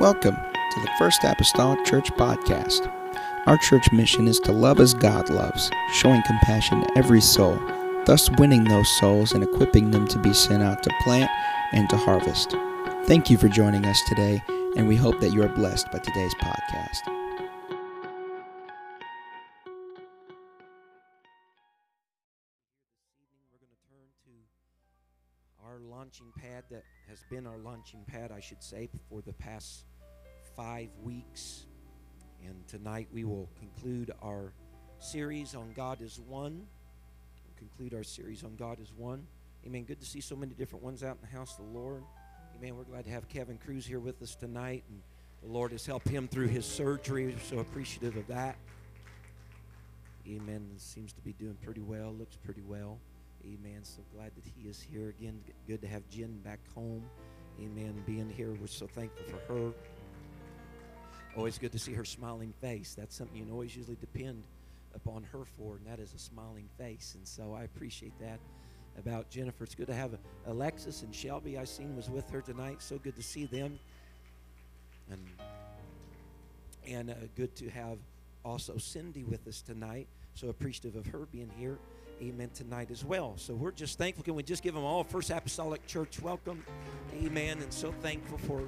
Welcome to the First Apostolic Church Podcast. Our church mission is to love as God loves, showing compassion to every soul, thus winning those souls and equipping them to be sent out to plant and to harvest. Thank you for joining us today, and we hope that you are blessed by today's podcast. Launching pad that has been our launching pad, I should say, for the past five weeks. And tonight we will conclude our series on God is One. We'll conclude our series on God is One. Amen. Good to see so many different ones out in the house of the Lord. Amen. We're glad to have Kevin Cruz here with us tonight. And the Lord has helped him through his surgery. We're so appreciative of that. Amen. Seems to be doing pretty well, looks pretty well. Amen. So glad that he is here again. Good to have Jen back home. Amen. Being here, we're so thankful for her. Always good to see her smiling face. That's something you can always usually depend upon her for, and that is a smiling face. And so I appreciate that about Jennifer. It's good to have Alexis and Shelby. I seen was with her tonight. So good to see them. And and uh, good to have also Cindy with us tonight. So appreciative of her being here. Amen. Tonight as well. So we're just thankful. Can we just give them all First Apostolic Church welcome? Amen. And so thankful for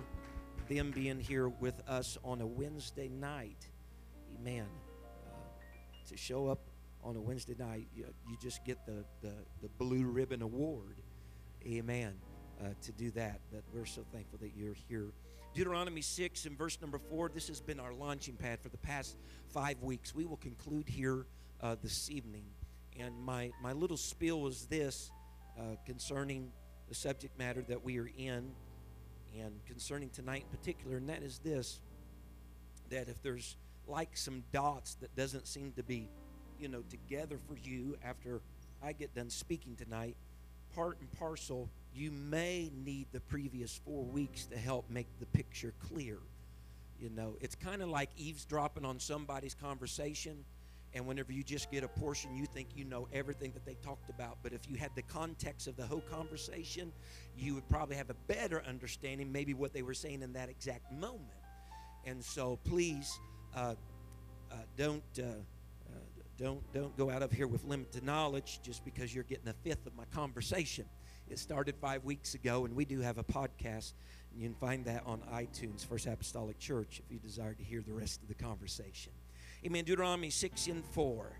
them being here with us on a Wednesday night. Amen. Uh, to show up on a Wednesday night, you, you just get the, the, the Blue Ribbon Award. Amen. Uh, to do that. But we're so thankful that you're here. Deuteronomy 6 and verse number 4. This has been our launching pad for the past five weeks. We will conclude here uh, this evening. And my, my little spiel was this uh, concerning the subject matter that we are in and concerning tonight in particular, and that is this that if there's like some dots that doesn't seem to be, you know, together for you after I get done speaking tonight, part and parcel, you may need the previous four weeks to help make the picture clear. You know, it's kind of like eavesdropping on somebody's conversation and whenever you just get a portion, you think you know everything that they talked about. But if you had the context of the whole conversation, you would probably have a better understanding, maybe what they were saying in that exact moment. And so, please uh, uh, don't uh, uh don't don't go out of here with limited knowledge just because you're getting a fifth of my conversation. It started five weeks ago, and we do have a podcast, and you can find that on iTunes, First Apostolic Church, if you desire to hear the rest of the conversation. Amen. Deuteronomy 6 and 4.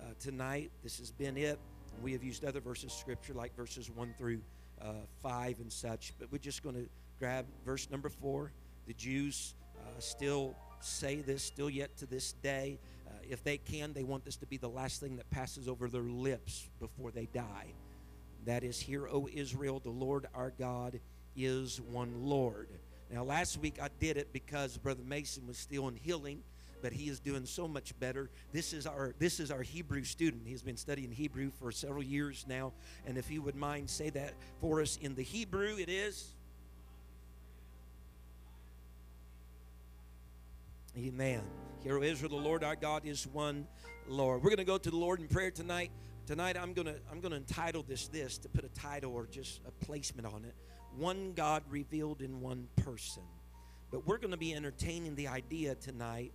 Uh, tonight, this has been it. We have used other verses of Scripture like verses 1 through uh, 5 and such, but we're just going to grab verse number 4. The Jews uh, still say this, still yet to this day. Uh, if they can, they want this to be the last thing that passes over their lips before they die. That is, Hear, O Israel, the Lord our God is one Lord. Now, last week I did it because Brother Mason was still in healing but he is doing so much better. This is our this is our Hebrew student. He's been studying Hebrew for several years now, and if he would mind say that for us in the Hebrew, it is. Amen. Hear, Israel, the Lord our God is one Lord. We're going to go to the Lord in prayer tonight. Tonight, I'm going to I'm going to entitle this this to put a title or just a placement on it. One God revealed in one person. But we're going to be entertaining the idea tonight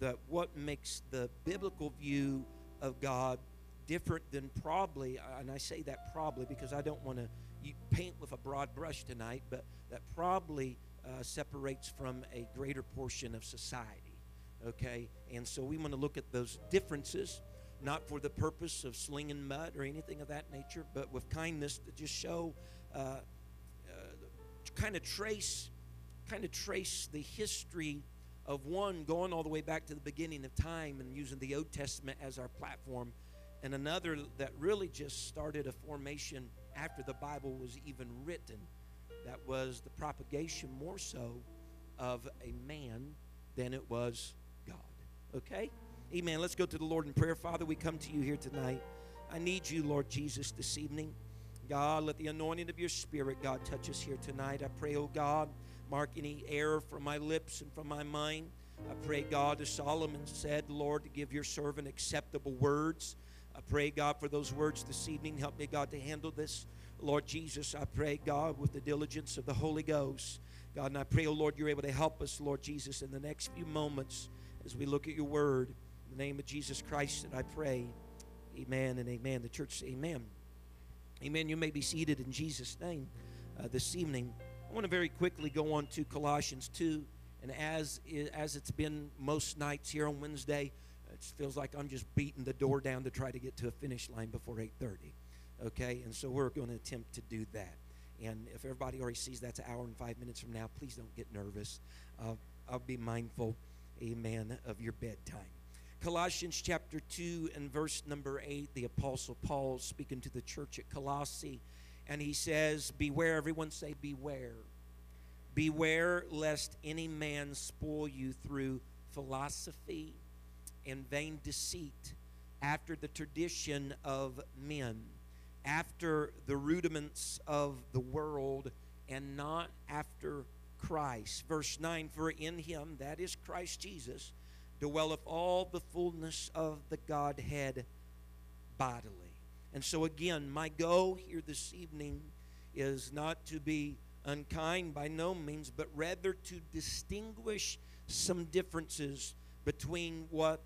that what makes the biblical view of God different than probably, and I say that probably because I don't want to paint with a broad brush tonight, but that probably uh, separates from a greater portion of society. Okay? And so we want to look at those differences, not for the purpose of slinging mud or anything of that nature, but with kindness to just show, uh, uh, kind of trace, kind of trace the history of one going all the way back to the beginning of time and using the Old Testament as our platform, and another that really just started a formation after the Bible was even written. That was the propagation more so of a man than it was God. Okay? Amen. Let's go to the Lord in prayer. Father, we come to you here tonight. I need you, Lord Jesus, this evening. God, let the anointing of your spirit, God, touch us here tonight. I pray, oh God mark any error from my lips and from my mind. I pray, God, as Solomon said, Lord, to give your servant acceptable words. I pray, God, for those words this evening. Help me, God, to handle this. Lord Jesus, I pray, God, with the diligence of the Holy Ghost. God, and I pray, oh Lord, you're able to help us, Lord Jesus, in the next few moments as we look at your word. In the name of Jesus Christ, that I pray. Amen and amen. The church, amen. Amen. You may be seated in Jesus' name uh, this evening. I want to very quickly go on to Colossians 2. And as, as it's been most nights here on Wednesday, it feels like I'm just beating the door down to try to get to a finish line before 8.30. Okay? And so we're going to attempt to do that. And if everybody already sees that's an hour and five minutes from now, please don't get nervous. Uh, I'll be mindful, amen, of your bedtime. Colossians chapter 2 and verse number 8, the Apostle Paul speaking to the church at Colossae, and he says, Beware, everyone say, Beware. Beware lest any man spoil you through philosophy and vain deceit after the tradition of men, after the rudiments of the world, and not after Christ. Verse 9 For in him, that is Christ Jesus, dwelleth all the fullness of the Godhead bodily. And so, again, my goal here this evening is not to be unkind by no means, but rather to distinguish some differences between what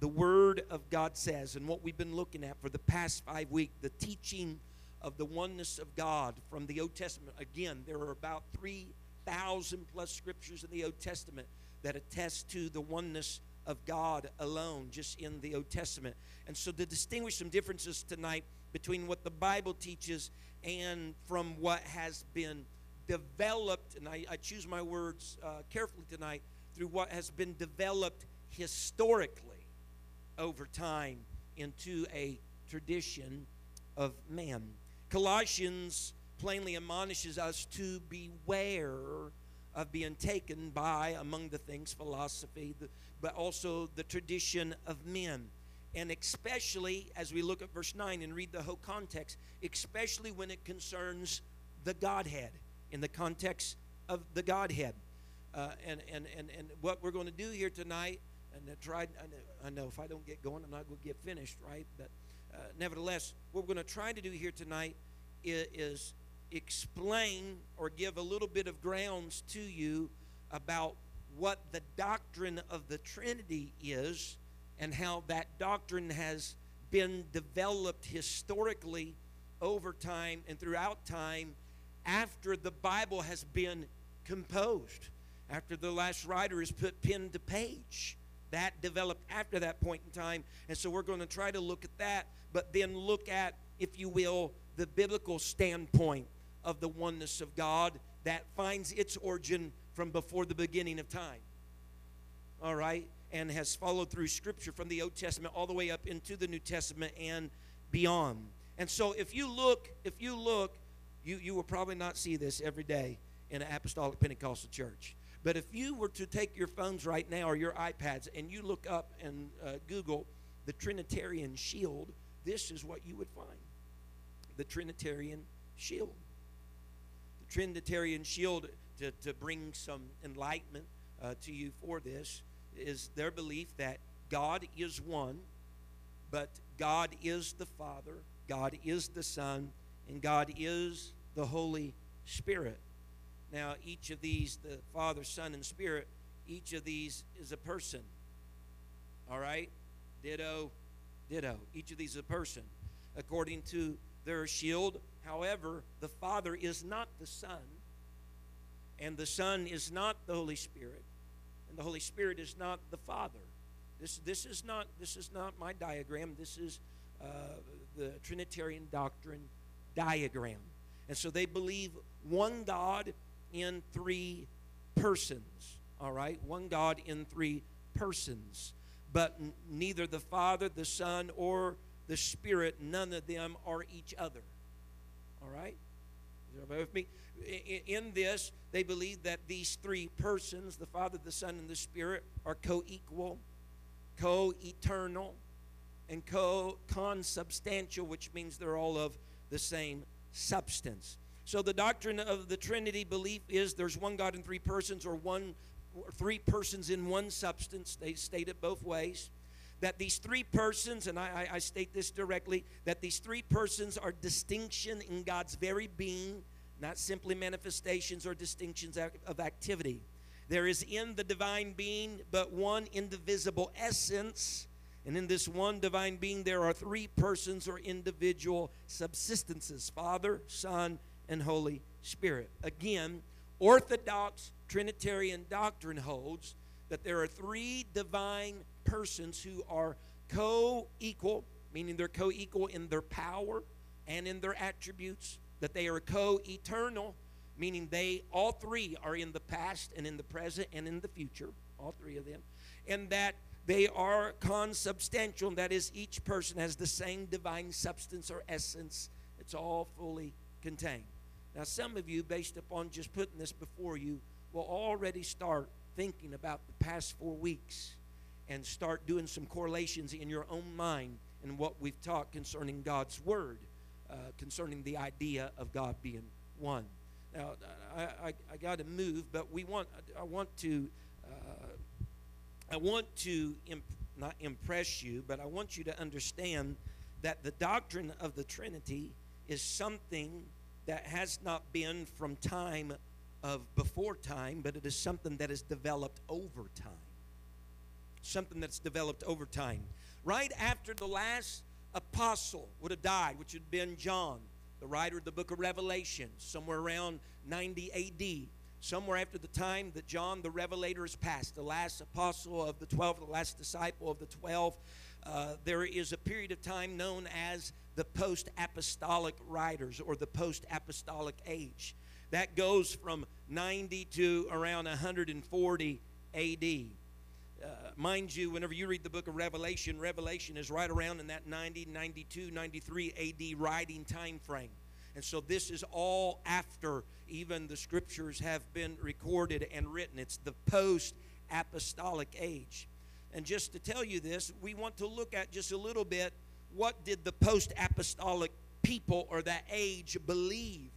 the Word of God says and what we've been looking at for the past five weeks the teaching of the oneness of God from the Old Testament. Again, there are about 3,000 plus scriptures in the Old Testament that attest to the oneness of God alone, just in the Old Testament. And so, to distinguish some differences tonight between what the Bible teaches and from what has been developed, and I, I choose my words uh, carefully tonight, through what has been developed historically over time into a tradition of man. Colossians plainly admonishes us to beware of being taken by, among the things, philosophy, but also the tradition of men. And especially as we look at verse 9 and read the whole context, especially when it concerns the Godhead, in the context of the Godhead. Uh, and, and, and, and what we're going to do here tonight, and I tried, I know, I know, if I don't get going, I'm not going to get finished, right? But uh, nevertheless, what we're going to try to do here tonight is, is explain or give a little bit of grounds to you about what the doctrine of the Trinity is and how that doctrine has been developed historically over time and throughout time after the Bible has been composed, after the last writer has put pen to page. That developed after that point in time. And so we're going to try to look at that, but then look at, if you will, the biblical standpoint of the oneness of God that finds its origin from before the beginning of time. All right? And has followed through Scripture from the Old Testament all the way up into the New Testament and beyond. And so if you look, if you look, you, you will probably not see this every day in an apostolic Pentecostal church. But if you were to take your phones right now or your iPads and you look up and uh, Google the Trinitarian shield, this is what you would find the Trinitarian shield. The Trinitarian shield, to, to bring some enlightenment uh, to you for this, is their belief that God is one, but God is the Father, God is the Son, and God is the Holy Spirit. Now, each of these, the Father, Son, and Spirit, each of these is a person. All right? Ditto, ditto. Each of these is a person. According to their shield, however, the Father is not the Son, and the Son is not the Holy Spirit, and the Holy Spirit is not the Father. This, this, is, not, this is not my diagram. This is uh, the Trinitarian doctrine diagram. And so they believe one God in three persons. All right? One God in three persons. But n- neither the Father, the Son, or the Spirit, none of them are each other. All right? Everybody with me? In this, they believe that these three persons, the Father, the Son, and the Spirit, are co equal, co eternal, and co consubstantial, which means they're all of the same substance. So the doctrine of the Trinity belief is there's one God in three persons, or one three persons in one substance. They state it both ways. That these three persons, and I, I state this directly, that these three persons are distinction in God's very being, not simply manifestations or distinctions of activity. There is in the divine being but one indivisible essence. And in this one divine being, there are three persons or individual subsistences Father, Son, and Holy Spirit. Again, Orthodox Trinitarian doctrine holds that there are three divine persons who are co equal, meaning they're co equal in their power and in their attributes, that they are co eternal, meaning they, all three, are in the past and in the present and in the future, all three of them, and that they are consubstantial, that is, each person has the same divine substance or essence. It's all fully contained. Now, some of you, based upon just putting this before you, will already start thinking about the past four weeks and start doing some correlations in your own mind and what we've taught concerning God's Word, uh, concerning the idea of God being one. Now, I, I, I got to move, but we want, I want to, uh, I want to imp, not impress you, but I want you to understand that the doctrine of the Trinity is something that has not been from time of before time, but it is something that is developed over time. Something that's developed over time. Right after the last apostle would have died, which had been John, the writer of the book of Revelation, somewhere around 90 AD, somewhere after the time that John the Revelator has passed, the last apostle of the 12, the last disciple of the 12, uh, there is a period of time known as the post apostolic writers or the post apostolic age. That goes from 90 to around 140 AD. Uh, mind you, whenever you read the book of Revelation, Revelation is right around in that 90, 92, 93 AD writing time frame. And so this is all after even the scriptures have been recorded and written. It's the post apostolic age. And just to tell you this, we want to look at just a little bit what did the post apostolic people or that age believe?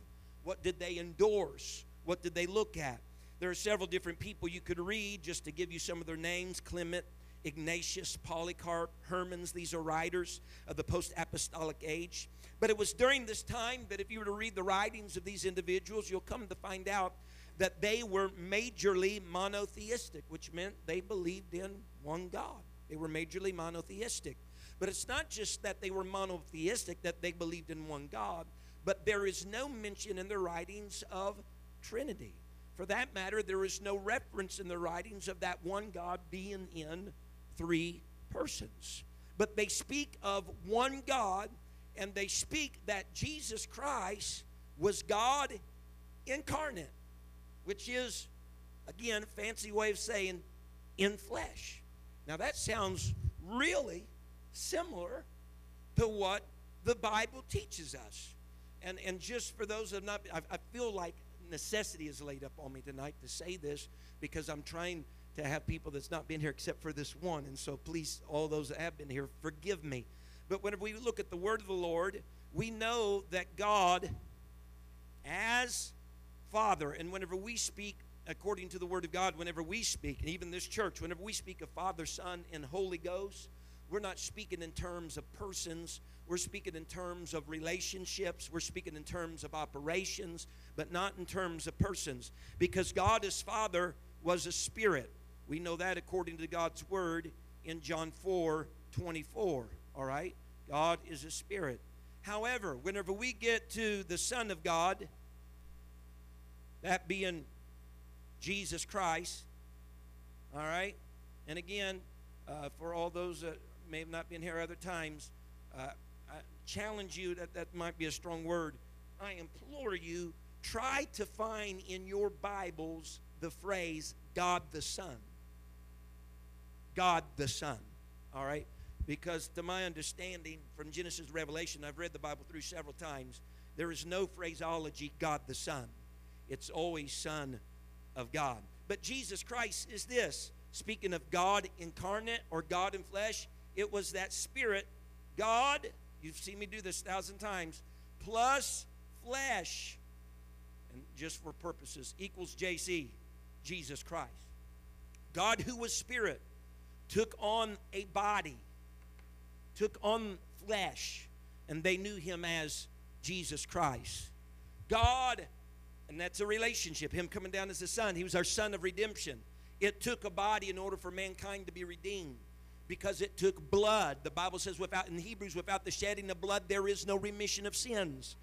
What did they endorse? What did they look at? There are several different people you could read just to give you some of their names Clement, Ignatius, Polycarp, Hermas. These are writers of the post apostolic age. But it was during this time that if you were to read the writings of these individuals, you'll come to find out that they were majorly monotheistic, which meant they believed in one God. They were majorly monotheistic. But it's not just that they were monotheistic, that they believed in one God, but there is no mention in the writings of Trinity. For that matter, there is no reference in the writings of that one God being in three persons. But they speak of one God, and they speak that Jesus Christ was God incarnate, which is, again, a fancy way of saying in flesh. Now that sounds really similar to what the Bible teaches us. And, and just for those that not, I, I feel like necessity is laid up on me tonight to say this because I'm trying to have people that's not been here except for this one. And so please, all those that have been here, forgive me. But whenever we look at the word of the Lord, we know that God, as Father, and whenever we speak according to the word of God, whenever we speak, and even this church, whenever we speak of Father, Son, and Holy Ghost, we're not speaking in terms of persons. We're speaking in terms of relationships. We're speaking in terms of operations, but not in terms of persons. Because God as Father was a spirit. We know that according to God's word in John 4 24. All right? God is a spirit. However, whenever we get to the Son of God, that being Jesus Christ, all right? And again, uh, for all those that may have not been here other times, uh, I challenge you that that might be a strong word. I implore you, try to find in your Bibles the phrase God the Son. God the Son. All right? Because to my understanding, from Genesis to Revelation, I've read the Bible through several times, there is no phraseology God the Son. It's always Son of God. But Jesus Christ is this. Speaking of God incarnate or God in flesh, it was that spirit, God, you've seen me do this a thousand times, plus flesh, just for purposes, equals JC, Jesus Christ. God, who was spirit, took on a body, took on flesh, and they knew him as Jesus Christ. God, And that's a relationship. Him coming down as a son. He was our son of redemption. It took a body in order for mankind to be redeemed because it took blood. The Bible says without in Hebrews without the shedding of blood there is no remission of sins.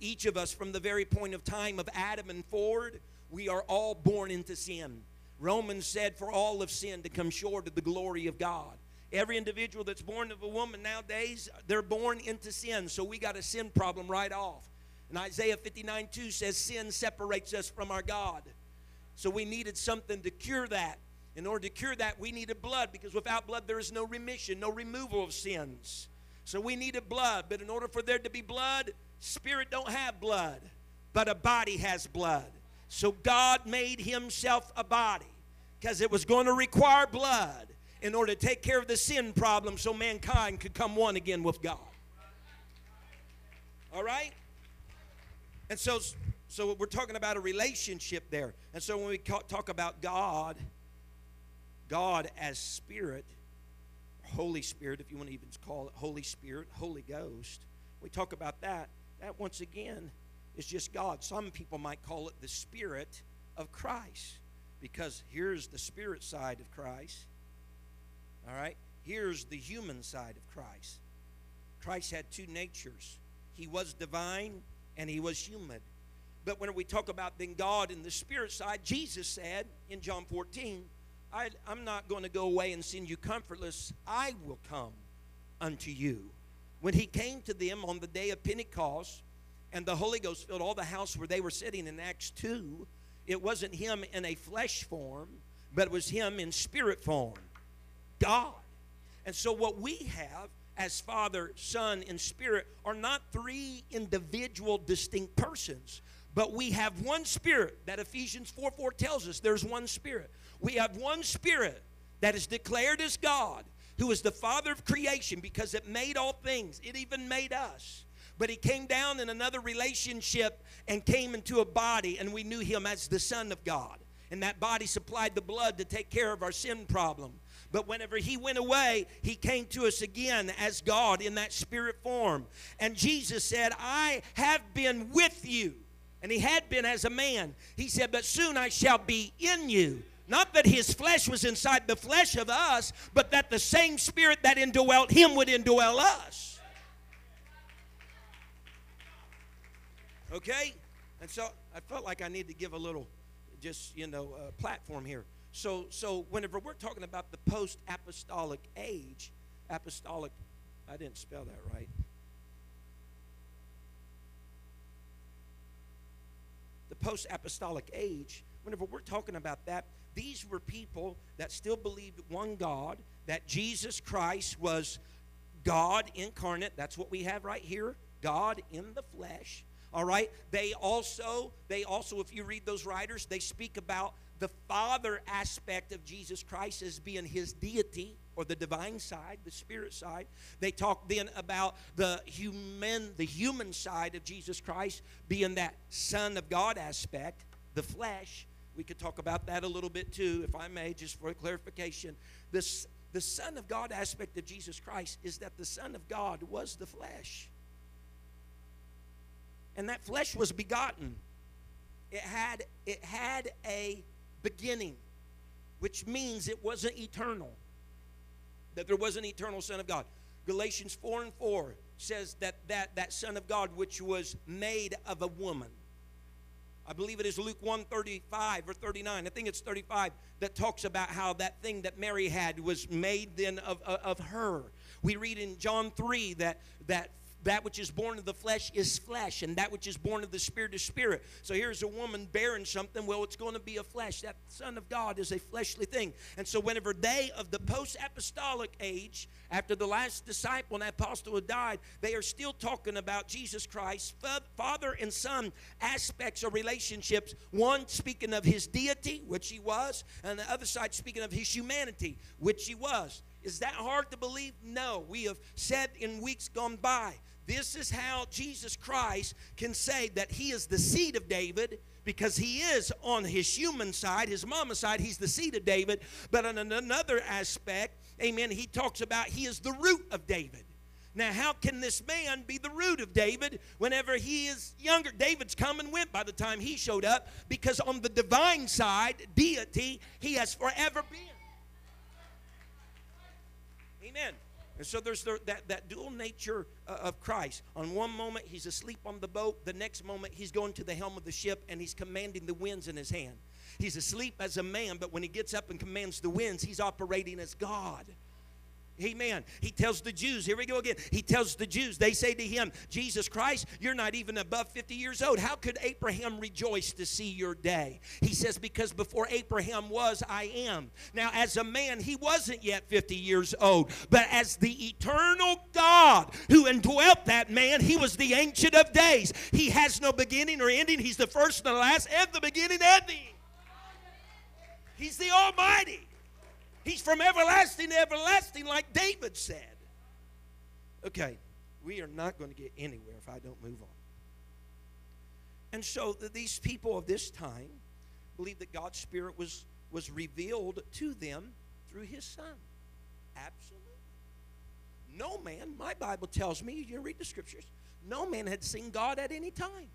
Each of us from the very point of time of Adam and forward, we are all born into sin. Romans said for all of sin to come short of the glory of God. Every individual that's born of a woman nowadays, they're born into sin. So we got a sin problem right off. And Isaiah 59 2 says, Sin separates us from our God. So we needed something to cure that. In order to cure that, we needed blood because without blood, there is no remission, no removal of sins. So we needed blood. But in order for there to be blood, spirit don't have blood, but a body has blood. So God made himself a body because it was going to require blood in order to take care of the sin problem so mankind could come one again with God. All right? And so, so we're talking about a relationship there. And so when we talk about God, God as Spirit, Holy Spirit, if you want to even call it Holy Spirit, Holy Ghost, we talk about that. That once again is just God. Some people might call it the Spirit of Christ because here's the Spirit side of Christ. All right? Here's the human side of Christ. Christ had two natures. He was divine and he was human. But when we talk about then God in the spirit side, Jesus said in John 14, I, am not going to go away and send you comfortless. I will come unto you. When he came to them on the day of Pentecost, and the Holy Ghost filled all the house where they were sitting in Acts 2, it wasn't him in a flesh form, but it was him in spirit form. God. And so, what we have as Father, Son, and Spirit are not three individual distinct persons, but we have one Spirit that Ephesians 4 4 tells us there's one Spirit. We have one Spirit that is declared as God, who is the Father of creation because it made all things, it even made us. But he came down in another relationship and came into a body, and we knew him as the Son of God. And that body supplied the blood to take care of our sin problem. But whenever he went away, he came to us again as God in that spirit form. And Jesus said, I have been with you. And he had been as a man. He said, But soon I shall be in you. Not that his flesh was inside the flesh of us, but that the same spirit that indwelt him would indwell us. Okay? And so I felt like I need to give a little, just, you know, uh, platform here. So, so whenever we're talking about the post apostolic age, apostolic, I didn't spell that right. The post apostolic age, whenever we're talking about that, these were people that still believed one God, that Jesus Christ was God incarnate. That's what we have right here God in the flesh. All right. They also, they also, if you read those writers, they speak about the father aspect of Jesus Christ as being his deity or the divine side, the spirit side. They talk then about the human the human side of Jesus Christ being that son of God aspect, the flesh. We could talk about that a little bit too, if I may, just for clarification. This the Son of God aspect of Jesus Christ is that the Son of God was the flesh. And that flesh was begotten. It had, it had a beginning, which means it wasn't eternal, that there was an eternal Son of God. Galatians 4 and 4 says that that, that Son of God, which was made of a woman, I believe it is Luke 1 35 or 39. I think it's 35 that talks about how that thing that Mary had was made then of, of, of her. We read in John 3 that, that that which is born of the flesh is flesh, and that which is born of the spirit is spirit. So here's a woman bearing something. Well, it's going to be a flesh. That Son of God is a fleshly thing. And so, whenever they of the post apostolic age, after the last disciple and apostle had died, they are still talking about Jesus Christ, Father and Son aspects or relationships. One speaking of his deity, which he was, and the other side speaking of his humanity, which he was. Is that hard to believe? No. We have said in weeks gone by this is how Jesus Christ can say that he is the seed of David because he is on his human side, his mama side, he's the seed of David. But on another aspect, amen, he talks about he is the root of David. Now, how can this man be the root of David whenever he is younger? David's come and went by the time he showed up because on the divine side, deity, he has forever been. Amen. And so there's the, that, that dual nature uh, of Christ. On one moment, he's asleep on the boat. The next moment, he's going to the helm of the ship and he's commanding the winds in his hand. He's asleep as a man, but when he gets up and commands the winds, he's operating as God. Amen. He tells the Jews, here we go again. He tells the Jews, they say to him, Jesus Christ, you're not even above 50 years old. How could Abraham rejoice to see your day? He says, because before Abraham was, I am. Now, as a man, he wasn't yet 50 years old, but as the eternal God who indwelt that man, he was the Ancient of Days. He has no beginning or ending. He's the first and the last, and the beginning and the end. He's the Almighty. He's from everlasting to everlasting, like David said. Okay, we are not going to get anywhere if I don't move on. And so these people of this time believe that God's Spirit was, was revealed to them through His Son. Absolutely. No man, my Bible tells me, you read the scriptures, no man had seen God at any time.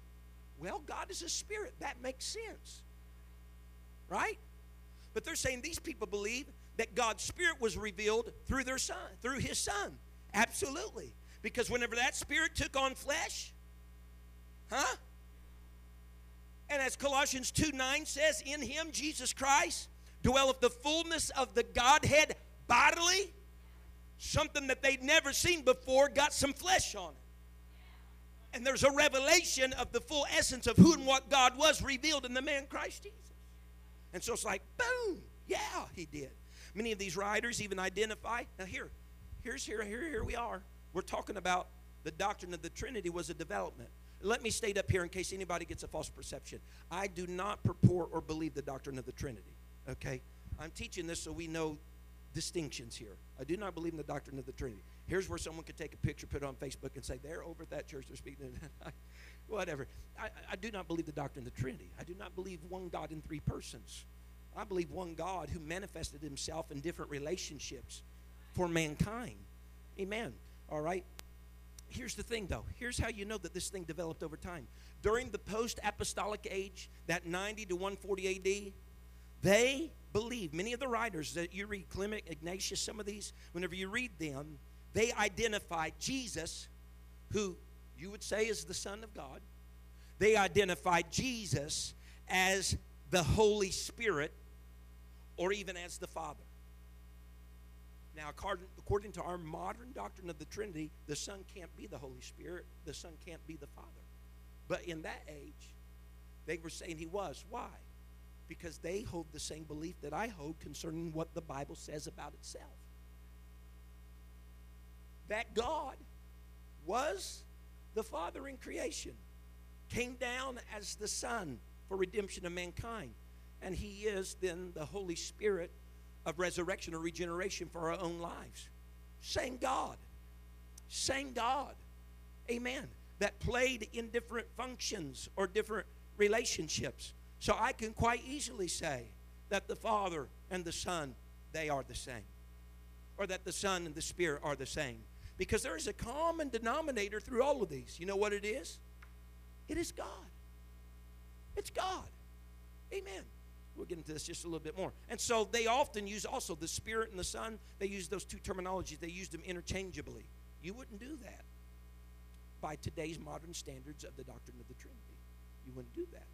Well, God is a spirit. That makes sense. Right? But they're saying these people believe that God's Spirit was revealed through their Son, through His Son. Absolutely. Because whenever that Spirit took on flesh, huh? And as Colossians 2 9 says, in Him, Jesus Christ, dwelleth the fullness of the Godhead bodily. Something that they'd never seen before got some flesh on it. And there's a revelation of the full essence of who and what God was revealed in the man Christ Jesus. And so it's like, boom, yeah, he did. Many of these writers even identify. Now here, here's here, here, here we are. We're talking about the doctrine of the Trinity was a development. Let me state up here in case anybody gets a false perception. I do not purport or believe the doctrine of the Trinity. Okay? I'm teaching this so we know distinctions here. I do not believe in the doctrine of the Trinity. Here's where someone could take a picture, put it on Facebook, and say, they're over at that church, they're speaking. Whatever. I, I do not believe the doctrine of the Trinity. I do not believe one God in three persons. I believe one God who manifested himself in different relationships for mankind. Amen. All right. Here's the thing, though. Here's how you know that this thing developed over time. During the post apostolic age, that 90 to 140 AD, they believe, many of the writers that you read, Clement, Ignatius, some of these, whenever you read them, they identify Jesus, who you would say is the Son of God. They identify Jesus as the Holy Spirit or even as the Father. Now, according to our modern doctrine of the Trinity, the Son can't be the Holy Spirit, the Son can't be the Father. But in that age, they were saying he was. Why? Because they hold the same belief that I hold concerning what the Bible says about itself. That God was the Father in creation, came down as the Son for redemption of mankind and He is then the Holy Spirit of resurrection or regeneration for our own lives. Same God. Same God. Amen. That played in different functions or different relationships. So I can quite easily say that the Father and the Son, they are the same. Or that the Son and the Spirit are the same. Because there is a common denominator through all of these. You know what it is? It is God. It's God. Amen. We'll get into this just a little bit more. And so they often use also the Spirit and the Son. They use those two terminologies. They use them interchangeably. You wouldn't do that by today's modern standards of the doctrine of the Trinity. You wouldn't do that.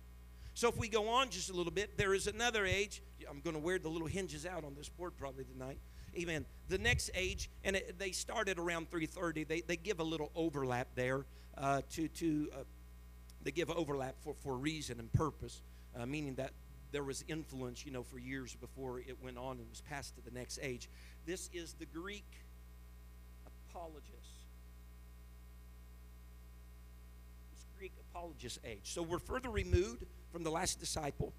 So if we go on just a little bit, there is another age. I'm going to wear the little hinges out on this board probably tonight. Amen. The next age, and it, they started around 3:30. They, they give a little overlap there uh, to to uh, they give overlap for for reason and purpose, uh, meaning that there was influence, you know, for years before it went on and was passed to the next age. This is the Greek apologist. This Greek apologist age. So we're further removed from the last disciple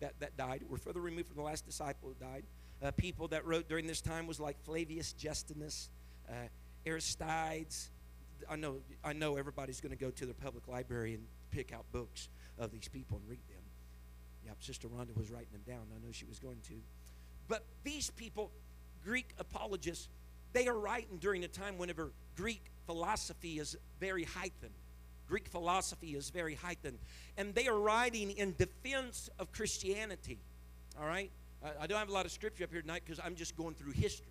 that, that died. We're further removed from the last disciple who died. Uh, people that wrote during this time was like Flavius Justinus, uh, Aristides. I know, I know everybody's going to go to their public library and pick out books of these people and read. Yeah, Sister Rhonda was writing them down. I know she was going to. But these people, Greek apologists, they are writing during a time whenever Greek philosophy is very heightened. Greek philosophy is very heightened. And they are writing in defense of Christianity. All right? I, don't have a lot of scripture up here tonight because I'm just going through history.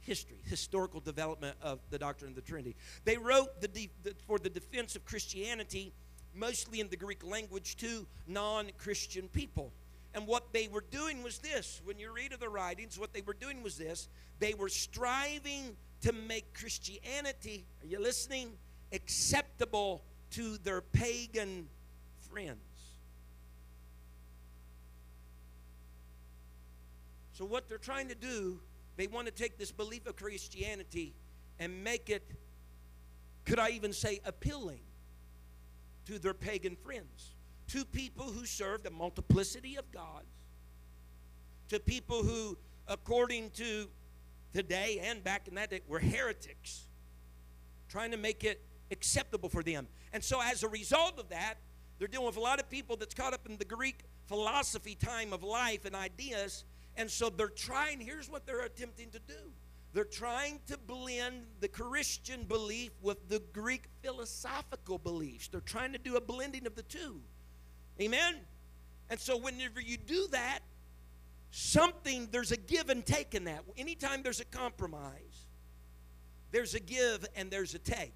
History, historical development of the doctrine of the Trinity. They wrote the, de- the, for the defense of Christianity, mostly in the Greek language, to non Christian people. And what they were doing was this. When you read of the writings, what they were doing was this. They were striving to make Christianity, are you listening? Acceptable to their pagan friends. So, what they're trying to do, they want to take this belief of Christianity and make it, could I even say, appealing to their pagan friends, to people who served a multiplicity of gods, to people who, according to today and back in that day, were heretics, trying to make it acceptable for them. And so, as a result of that, they're dealing with a lot of people that's caught up in the Greek philosophy time of life and ideas. And so they're trying, here's what they're attempting to do they're trying to blend the Christian belief with the Greek philosophical beliefs. They're trying to do a blending of the two. Amen? And so whenever you do that, something, there's a give and take in that. Anytime there's a compromise, there's a give and there's a take.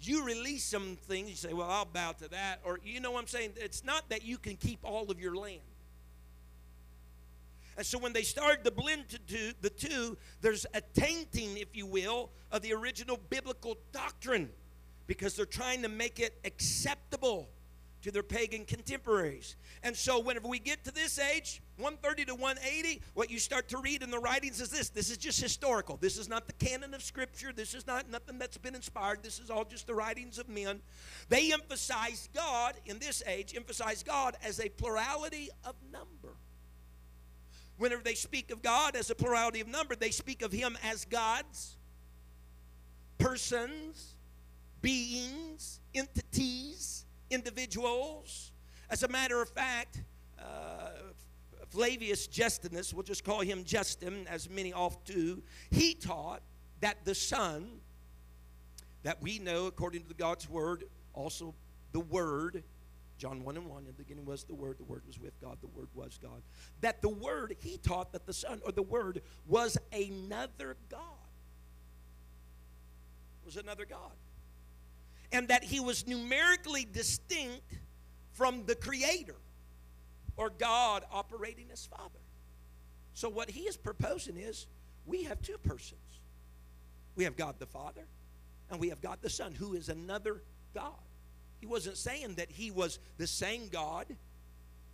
You release some things, you say, well, I'll bow to that. Or, you know what I'm saying? It's not that you can keep all of your land. And so when they started to blend to do the two, there's a tainting, if you will, of the original biblical doctrine because they're trying to make it acceptable to their pagan contemporaries. And so whenever we get to this age, 130 to 180, what you start to read in the writings is this. This is just historical. This is not the canon of scripture. This is not nothing that's been inspired. This is all just the writings of men. They emphasize God in this age, emphasize God as a plurality of number. Whenever they speak of God as a plurality of number, they speak of Him as gods, persons, beings, entities, individuals. As a matter of fact, uh, Flavius Justinus, we'll just call him Justin, as many oft do, he taught that the Son, that we know according to God's Word, also the Word, John 1 and 1, in the beginning was the Word, the Word was with God, the Word was God. That the Word, he taught that the Son, or the Word, was another God. Was another God. And that he was numerically distinct from the Creator, or God operating as Father. So what he is proposing is we have two persons. We have God the Father, and we have God the Son, who is another God. He wasn't saying that he was the same God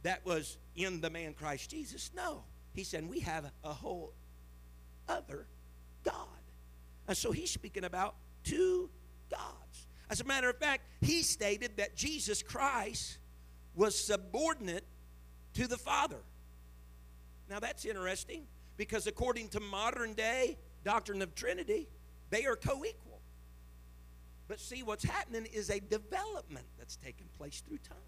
that was in the man Christ Jesus. No. He said we have a whole other God. And so he's speaking about two gods. As a matter of fact, he stated that Jesus Christ was subordinate to the Father. Now that's interesting because according to modern day doctrine of Trinity, they are co equal. But see, what's happening is a development that's taking place through time.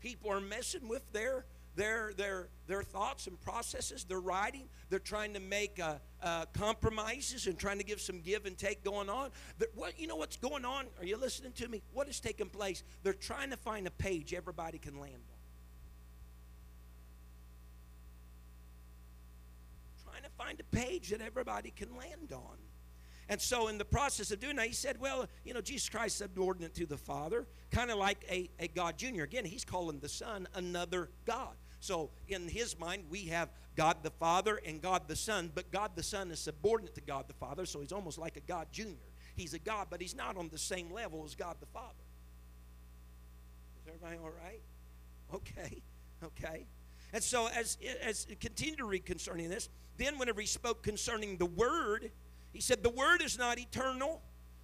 People are messing with their their their their thoughts and processes. They're writing. They're trying to make uh, uh, compromises and trying to give some give and take going on. what you know what's going on? Are you listening to me? What is taking place? They're trying to find a page everybody can land on. Trying to find a page that everybody can land on. And so, in the process of doing that, he said, Well, you know, Jesus Christ subordinate to the Father, kind of like a, a God Jr. Again, he's calling the Son another God. So, in his mind, we have God the Father and God the Son, but God the Son is subordinate to God the Father, so he's almost like a God Jr. He's a God, but he's not on the same level as God the Father. Is everybody all right? Okay, okay. And so, as, as continue to read concerning this, then whenever he spoke concerning the Word, he said, The Word is not eternal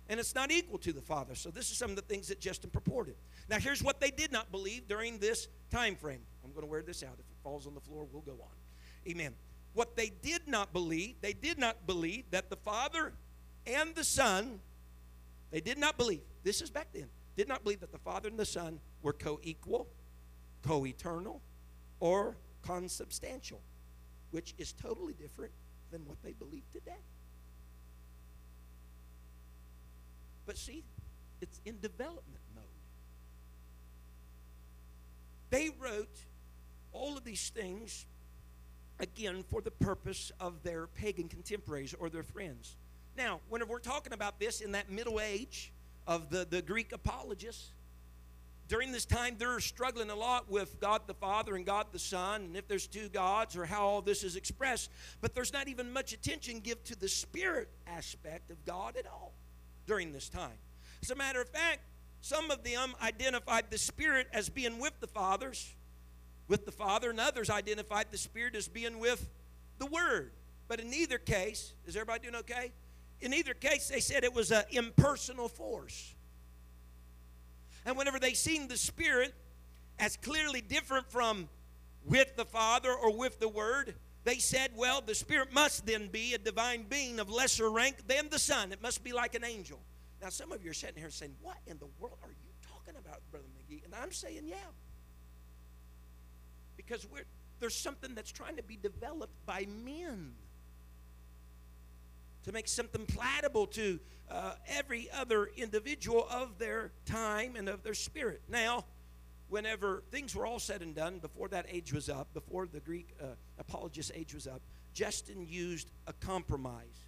and it's not equal to the Father. So this is some of the things that Justin purported. Now here's what they did not believe during this time frame. I'm going to wear this out. If it falls on the floor, we'll go on. Amen. What they did not believe, they did not believe that the Father and the Son, they did not believe, this is back then, did not believe that the Father and the Son were co equal, co eternal, or consubstantial, which is totally different than what they believe today. But see, it's in development mode. They wrote all of these things, again, for the purpose of their pagan contemporaries or their friends. Now, whenever we're talking about this in that middle age of the, the Greek apologists, during this time they're struggling a lot with God the Father and God the Son, and if there's two gods or how all this is expressed, but there's not even much attention given to the spirit aspect of God at all during this time. As a matter of fact, some of them identified the Spirit as being with the fathers, with the Father, and others identified the Spirit as being with the Word. But in either case, is everybody doing okay? In either case, they said it was an impersonal force. And whenever they seen the Spirit as clearly different from with the Father or with the Word, they said, well, the Spirit must then be a divine being of lesser rank than the Son. It must be like an angel. Now, some of you are sitting here saying, What in the world are you talking about, Brother McGee? And I'm saying, Yeah. Because there's something that's trying to be developed by men to make something palatable to uh, every other individual of their time and of their spirit. Now, whenever things were all said and done, before that age was up, before the Greek uh, apologist age was up, Justin used a compromise.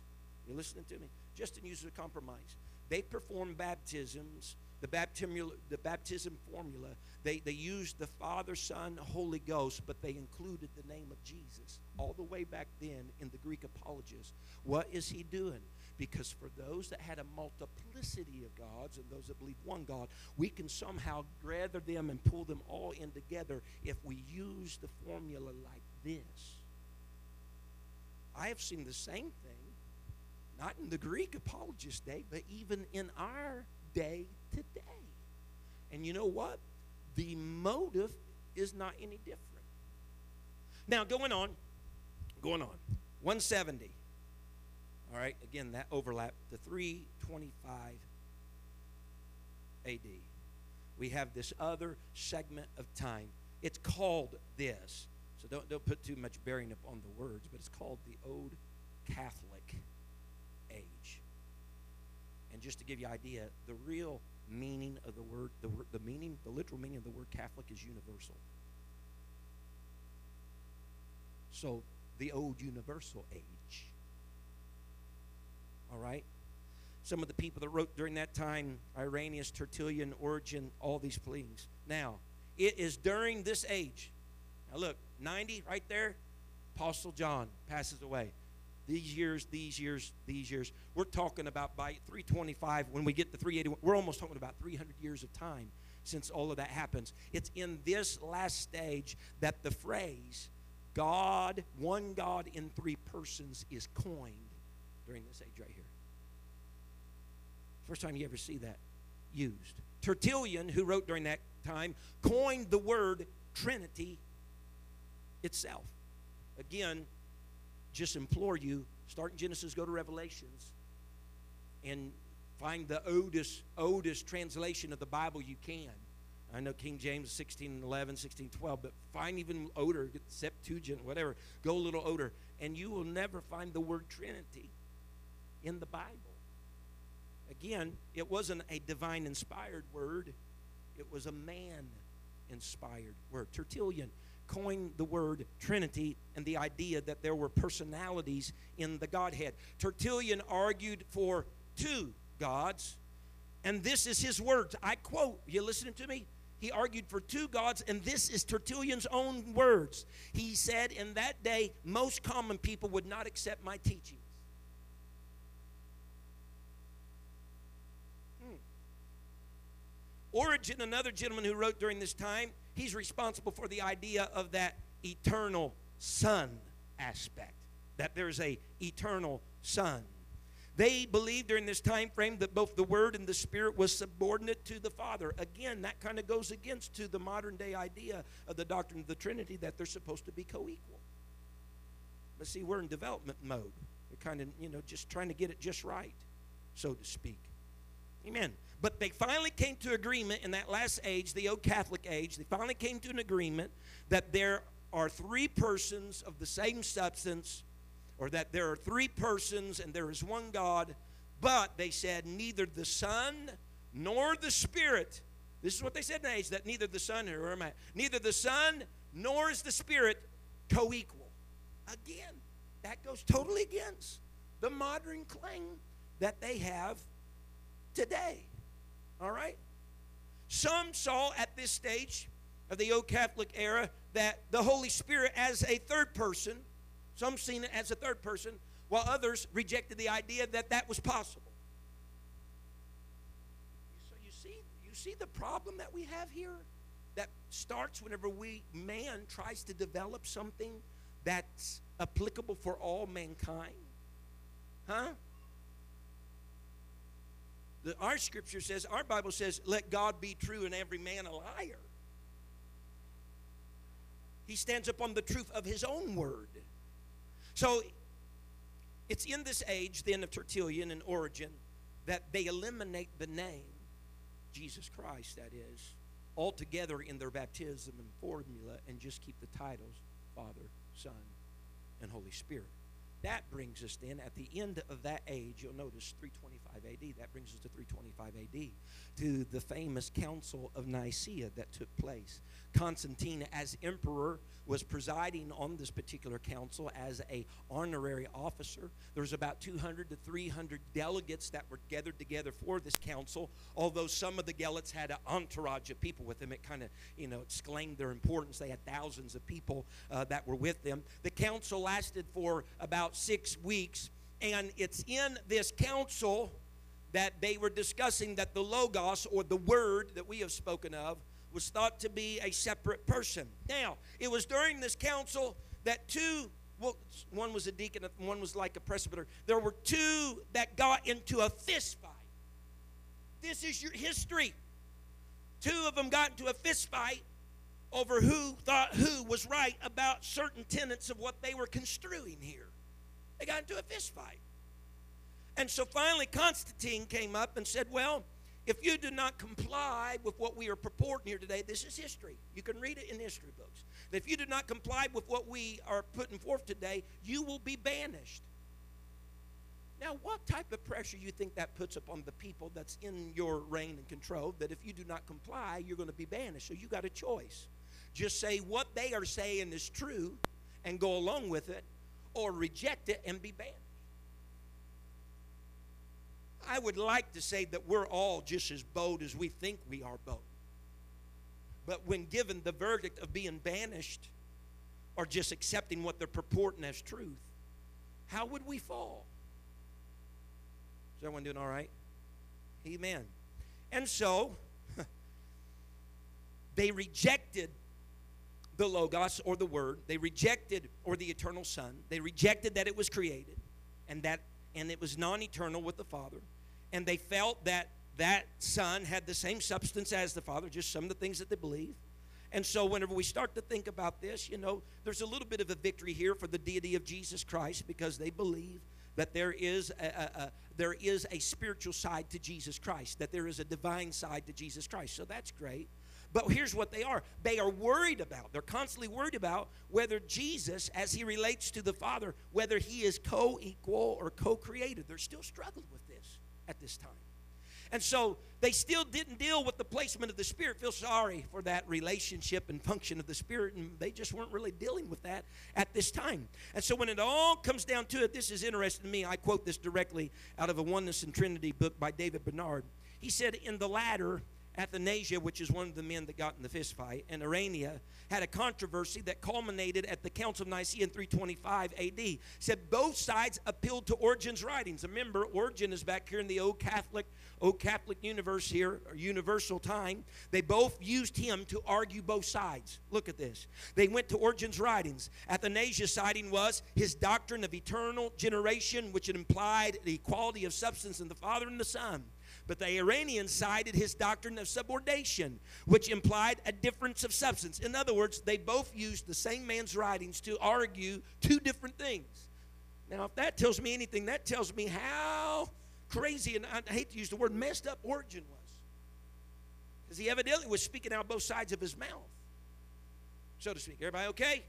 You listening to me? Justin used a compromise. They performed baptisms, the baptism, the baptism formula. They, they used the Father, Son, Holy Ghost, but they included the name of Jesus all the way back then in the Greek apologists. What is he doing? Because for those that had a multiplicity of gods and those that believe one God, we can somehow gather them and pull them all in together if we use the formula like this. I have seen the same thing not in the Greek apologist day, but even in our day today. And you know what? The motive is not any different. Now, going on, going on. 170. All right, again, that overlap to 325 AD. We have this other segment of time. It's called this. So don't, don't put too much bearing upon the words, but it's called the Old Catholic Age. and just to give you an idea, the real meaning of the word, the, the meaning, the literal meaning of the word Catholic is universal. So, the old universal age. All right? Some of the people that wrote during that time, Irenaeus, Tertullian, Origen, all these things. Now, it is during this age. Now, look, 90 right there, Apostle John passes away these years, these years, these years. We're talking about by 325, when we get to 381, we're almost talking about 300 years of time since all of that happens. It's in this last stage that the phrase, God, one God in three persons, is coined during this age right here. First time you ever see that used. Tertullian, who wrote during that time, coined the word Trinity itself. Again, just implore you start in Genesis, go to Revelations, and find the oldest, oldest translation of the Bible you can. I know King James 16 11, 16 12, but find even older, Septuagint, whatever. Go a little older, and you will never find the word Trinity in the Bible. Again, it wasn't a divine inspired word, it was a man inspired word. Tertullian coined the word Trinity and the idea that there were personalities in the Godhead. Tertullian argued for two gods, and this is his words. I quote, you listening to me? He argued for two gods, and this is Tertullian's own words. He said, In that day, most common people would not accept my teachings. Hmm. Origen, another gentleman who wrote during this time, he's responsible for the idea of that eternal son aspect that there's a eternal son they believed during this time frame that both the word and the spirit was subordinate to the father. Again that kind of goes against to the modern day idea of the doctrine of the trinity that they're supposed to be co-equal. But see we're in development mode. We're kind of you know just trying to get it just right so to speak. Amen but they finally came to agreement in that last age, the old Catholic age, they finally came to an agreement that there are three persons of the same substance, or that there are three persons and there is one God, But they said, neither the Son nor the Spirit. This is what they said in the age that neither the Son, or am I, neither the Son nor is the Spirit co equal. Again, that goes totally against the modern claim that they have today. All right? Some saw at this stage of the old Catholic era that the Holy Spirit as a third person, some seen it as a third person, while others rejected the idea that that was possible. So you see, you see the problem that we have here that starts whenever we man tries to develop something that's applicable for all mankind. Huh? The, our scripture says, our Bible says, let God be true and every man a liar. He stands upon the truth of his own word. So it's in this age, then, of Tertullian and Origen, that they eliminate the name, Jesus Christ, that is, altogether in their baptism and formula and just keep the titles Father, Son, and Holy Spirit. That brings us then at the end of that age, you'll notice 325 AD, that brings us to 325 AD, to the famous Council of Nicaea that took place. Constantine, as emperor, was presiding on this particular council as a honorary officer. There was about 200 to 300 delegates that were gathered together for this council. Although some of the delegates had an entourage of people with them, it kind of you know exclaimed their importance. They had thousands of people uh, that were with them. The council lasted for about six weeks, and it's in this council that they were discussing that the logos or the word that we have spoken of was thought to be a separate person. Now, it was during this council that two, well, one was a deacon, one was like a presbyter. There were two that got into a fist fight. This is your history. Two of them got into a fist fight over who thought who was right about certain tenets of what they were construing here. They got into a fist fight. And so finally, Constantine came up and said, Well, if you do not comply with what we are purporting here today, this is history. You can read it in history books. If you do not comply with what we are putting forth today, you will be banished. Now, what type of pressure you think that puts upon the people that's in your reign and control that if you do not comply, you're going to be banished? So you got a choice. Just say what they are saying is true and go along with it, or reject it and be banished. I would like to say that we're all just as bold as we think we are bold. But when given the verdict of being banished or just accepting what they're purporting as truth, how would we fall? Is everyone doing all right? Amen. And so, they rejected the Logos or the Word. They rejected, or the eternal Son. They rejected that it was created and that and it was non-eternal with the Father. And they felt that that Son had the same substance as the Father, just some of the things that they believe. And so, whenever we start to think about this, you know, there's a little bit of a victory here for the deity of Jesus Christ because they believe that there is a, a, a, there is a spiritual side to Jesus Christ, that there is a divine side to Jesus Christ. So that's great. But here's what they are they are worried about, they're constantly worried about whether Jesus, as he relates to the Father, whether he is co equal or co created. They're still struggling with this at this time. And so they still didn't deal with the placement of the Spirit. Feel sorry for that relationship and function of the Spirit, and they just weren't really dealing with that at this time. And so when it all comes down to it, this is interesting to me. I quote this directly out of a Oneness and Trinity book by David Bernard. He said, In the latter, Athanasius, which is one of the men that got in the fist fight, and Irenaeus had a controversy that culminated at the Council of Nicaea in 325 AD. Said both sides appealed to Origen's writings. Remember, Origen is back here in the old Catholic, old Catholic universe here, or universal time. They both used him to argue both sides. Look at this. They went to Origen's writings. Athanasius' citing was his doctrine of eternal generation, which implied the equality of substance in the Father and the Son. But the Irenaeans cited his doctrine of subordination, which implied a difference of substance. In other words, they both used the same man's writings to argue two different things. Now, if that tells me anything, that tells me how crazy, and I hate to use the word messed up Origen was. Because he evidently was speaking out both sides of his mouth, so to speak. Everybody okay?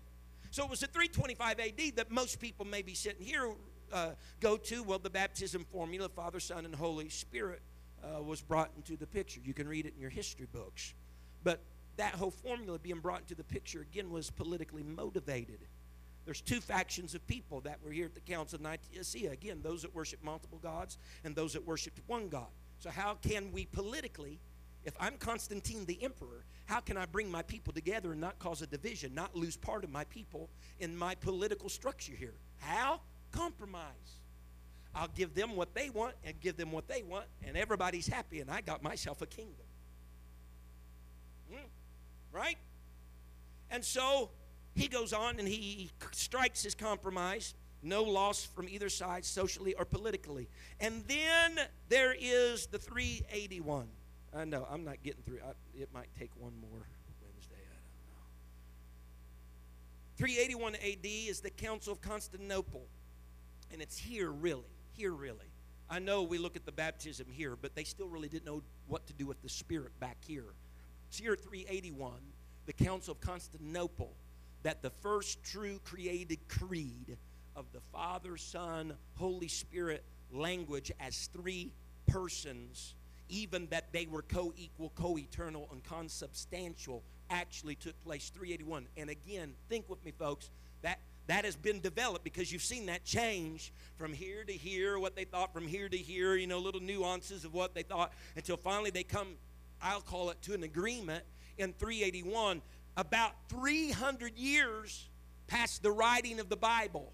So it was at 325 AD that most people may be sitting here uh, go to? Well, the baptism formula, Father, Son, and Holy Spirit, uh, was brought into the picture. You can read it in your history books. But that whole formula being brought into the picture again was politically motivated. There's two factions of people that were here at the Council of Nicaea. Again, those that worship multiple gods and those that worship one God. So, how can we politically, if I'm Constantine the emperor, how can I bring my people together and not cause a division, not lose part of my people in my political structure here? How? Compromise. I'll give them what they want and give them what they want, and everybody's happy, and I got myself a kingdom. Mm, right? And so he goes on and he strikes his compromise. No loss from either side, socially or politically. And then there is the 381. I know, I'm not getting through. I, it might take one more Wednesday. I don't know. 381 AD is the Council of Constantinople. And it's here, really. Here, really. I know we look at the baptism here, but they still really didn't know what to do with the Spirit back here. It's here 381, the Council of Constantinople, that the first true created creed of the Father, Son, Holy Spirit language as three persons, even that they were co equal, co eternal, and consubstantial, actually took place 381. And again, think with me, folks, that that has been developed because you've seen that change from here to here, what they thought from here to here, you know, little nuances of what they thought, until finally they come I'll call it, to an agreement in 381 about 300 years past the writing of the Bible.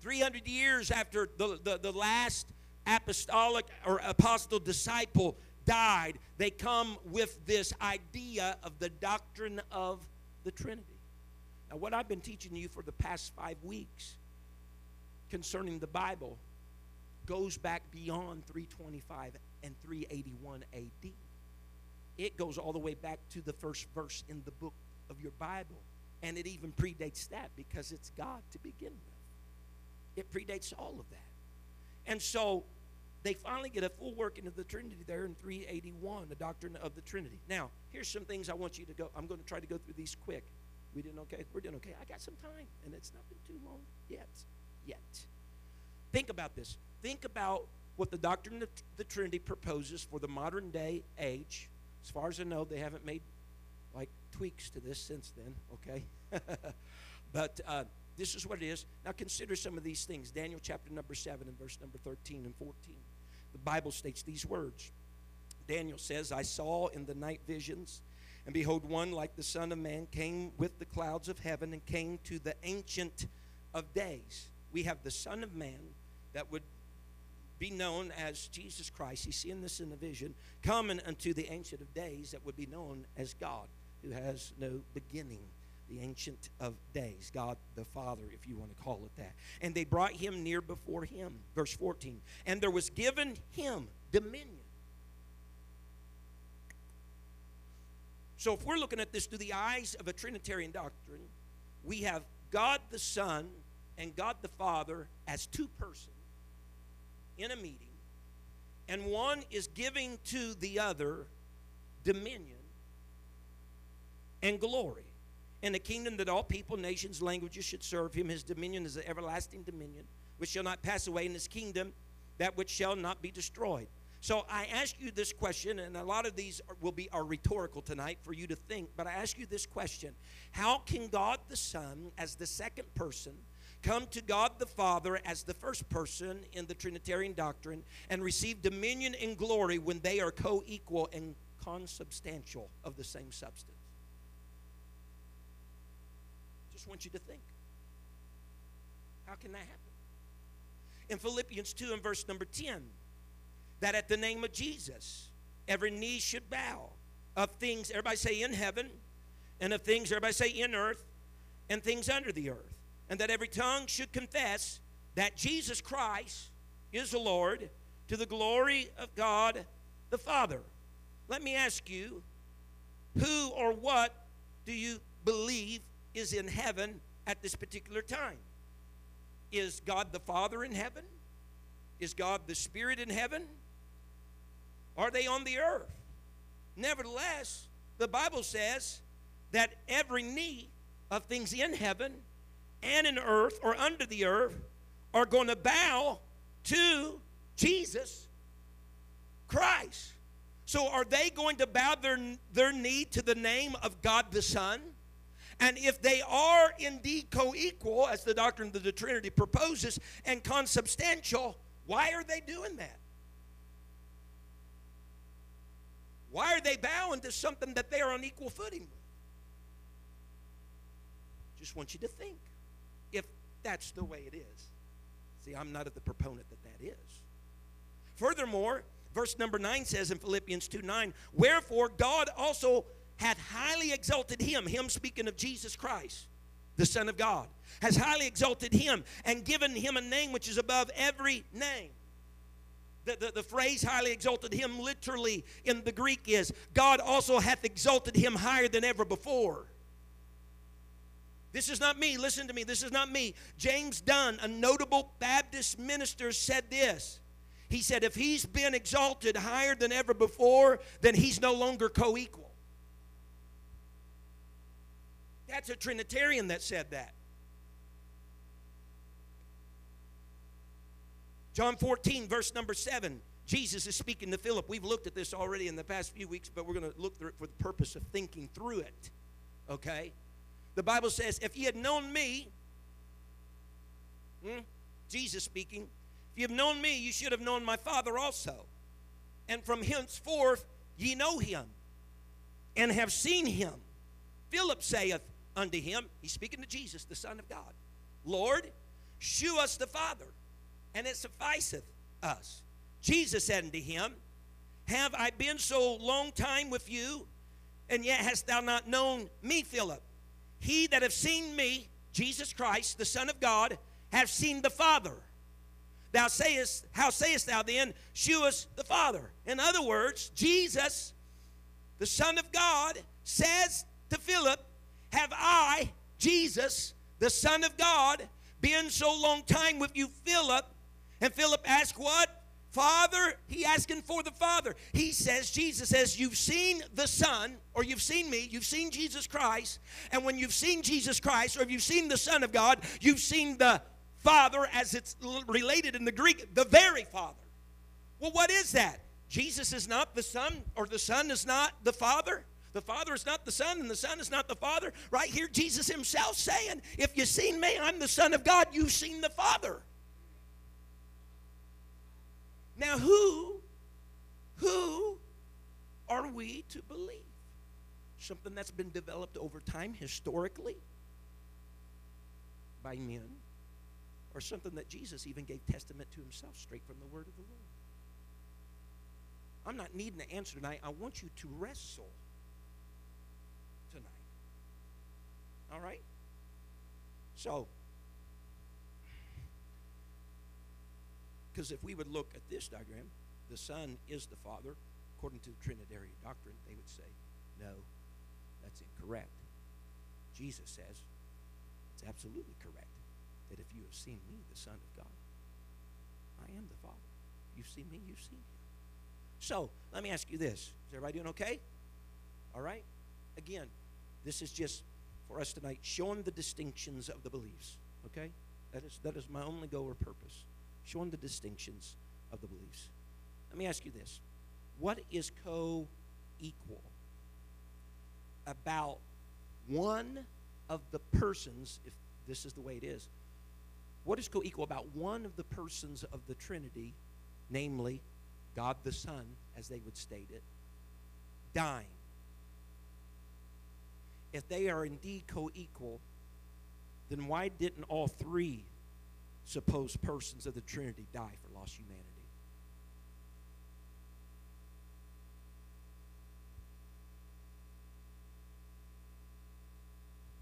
300 years after the, the, the last apostolic or apostle disciple died, they come with this idea of the doctrine of the Trinity. Now, what I've been teaching you for the past five weeks concerning the Bible goes back beyond 325 and 381 AD. It goes all the way back to the first verse in the book of your Bible. And it even predates that because it's God to begin with. It predates all of that. And so they finally get a full working of the Trinity there in 381, the doctrine of the Trinity. Now, here's some things I want you to go. I'm going to try to go through these quick. We doing okay? We're doing okay. I got some time, and it's not been too long yet. Yet. Think about this. Think about what the doctrine of the Trinity proposes for the modern day age. As far as I know, they haven't made like tweaks to this since then, okay? but uh, this is what it is. Now consider some of these things. Daniel chapter number 7 and verse number 13 and 14. The Bible states these words. Daniel says, I saw in the night visions, and behold, one like the Son of Man came with the clouds of heaven and came to the Ancient of Days. We have the Son of Man that would be known as Jesus Christ. He's seeing this in the vision, coming unto the Ancient of Days that would be known as God, who has no beginning. The Ancient of Days, God the Father, if you want to call it that. And they brought him near before him. Verse 14. And there was given him dominion. So if we're looking at this through the eyes of a Trinitarian doctrine, we have God the Son and God the Father as two persons in a meeting, and one is giving to the other dominion and glory. And the kingdom that all people, nations, languages should serve him. His dominion is an everlasting dominion, which shall not pass away, in his kingdom that which shall not be destroyed. So I ask you this question, and a lot of these will be are rhetorical tonight for you to think. But I ask you this question: How can God the Son, as the second person, come to God the Father as the first person in the Trinitarian doctrine and receive dominion and glory when they are co equal and consubstantial of the same substance. Just want you to think. How can that happen? In Philippians 2 and verse number 10, that at the name of Jesus, every knee should bow of things, everybody say in heaven, and of things, everybody say in earth, and things under the earth and that every tongue should confess that Jesus Christ is the Lord to the glory of God the Father. Let me ask you, who or what do you believe is in heaven at this particular time? Is God the Father in heaven? Is God the Spirit in heaven? Are they on the earth? Nevertheless, the Bible says that every knee of things in heaven and in earth or under the earth are going to bow to Jesus Christ. So, are they going to bow their, their knee to the name of God the Son? And if they are indeed co equal, as the doctrine of the Trinity proposes, and consubstantial, why are they doing that? Why are they bowing to something that they are on equal footing with? Just want you to think if that's the way it is. See, I'm not the proponent that that is. Furthermore, verse number 9 says in Philippians 2 9, Wherefore God also hath highly exalted him, him speaking of Jesus Christ, the Son of God, has highly exalted him and given him a name which is above every name. The, the, the, phrase highly exalted him literally in the Greek is God also hath exalted him higher than ever before. This is not me. Listen to me. This is not me. James Dunn, a notable Baptist minister, said this. He said, if he's been exalted higher than ever before, then he's no longer co equal. That's a Trinitarian that said that. John 14, verse number 7. Jesus is speaking to Philip. We've looked at this already in the past few weeks, but we're going to look through it for the purpose of thinking through it. Okay? The Bible says, if ye had known me, hmm, Jesus speaking, if you have known me, you should have known my Father also. And from henceforth ye know him and have seen him. Philip saith unto him, he's speaking to Jesus, the Son of God, Lord, shew us the Father, and it sufficeth us. Jesus said unto him, Have I been so long time with you, and yet hast thou not known me, Philip? He that have seen me, Jesus Christ, the Son of God, have seen the Father. Thou sayest, how sayest thou then, shew us the Father? In other words, Jesus, the Son of God, says to Philip, Have I, Jesus, the Son of God, been so long time with you, Philip? And Philip asked, What? Father, he asking for the Father. He says, Jesus says, You've seen the Son, or you've seen me, you've seen Jesus Christ. And when you've seen Jesus Christ, or if you've seen the Son of God, you've seen the Father as it's related in the Greek, the very Father. Well, what is that? Jesus is not the Son, or the Son is not the Father. The Father is not the Son, and the Son is not the Father. Right here, Jesus Himself saying, If you've seen me, I'm the Son of God, you've seen the Father. Now, who, who are we to believe? Something that's been developed over time historically by men, or something that Jesus even gave testament to himself straight from the word of the Lord? I'm not needing an answer tonight. I want you to wrestle tonight. All right? So, Because if we would look at this diagram, the Son is the Father, according to the Trinitarian doctrine, they would say, no, that's incorrect. Jesus says, it's absolutely correct that if you have seen me, the Son of God, I am the Father. You've seen me, you've seen him. So, let me ask you this. Is everybody doing okay? All right? Again, this is just for us tonight, showing the distinctions of the beliefs. Okay? That is, that is my only goal or purpose showing the distinctions of the beliefs. Let me ask you this what is co equal about one of the persons, if this is the way it is, what is co equal about one of the persons of the Trinity, namely God the Son, as they would state it, dying? If they are indeed co equal, then why didn't all three supposed persons of the Trinity die for lost humanity.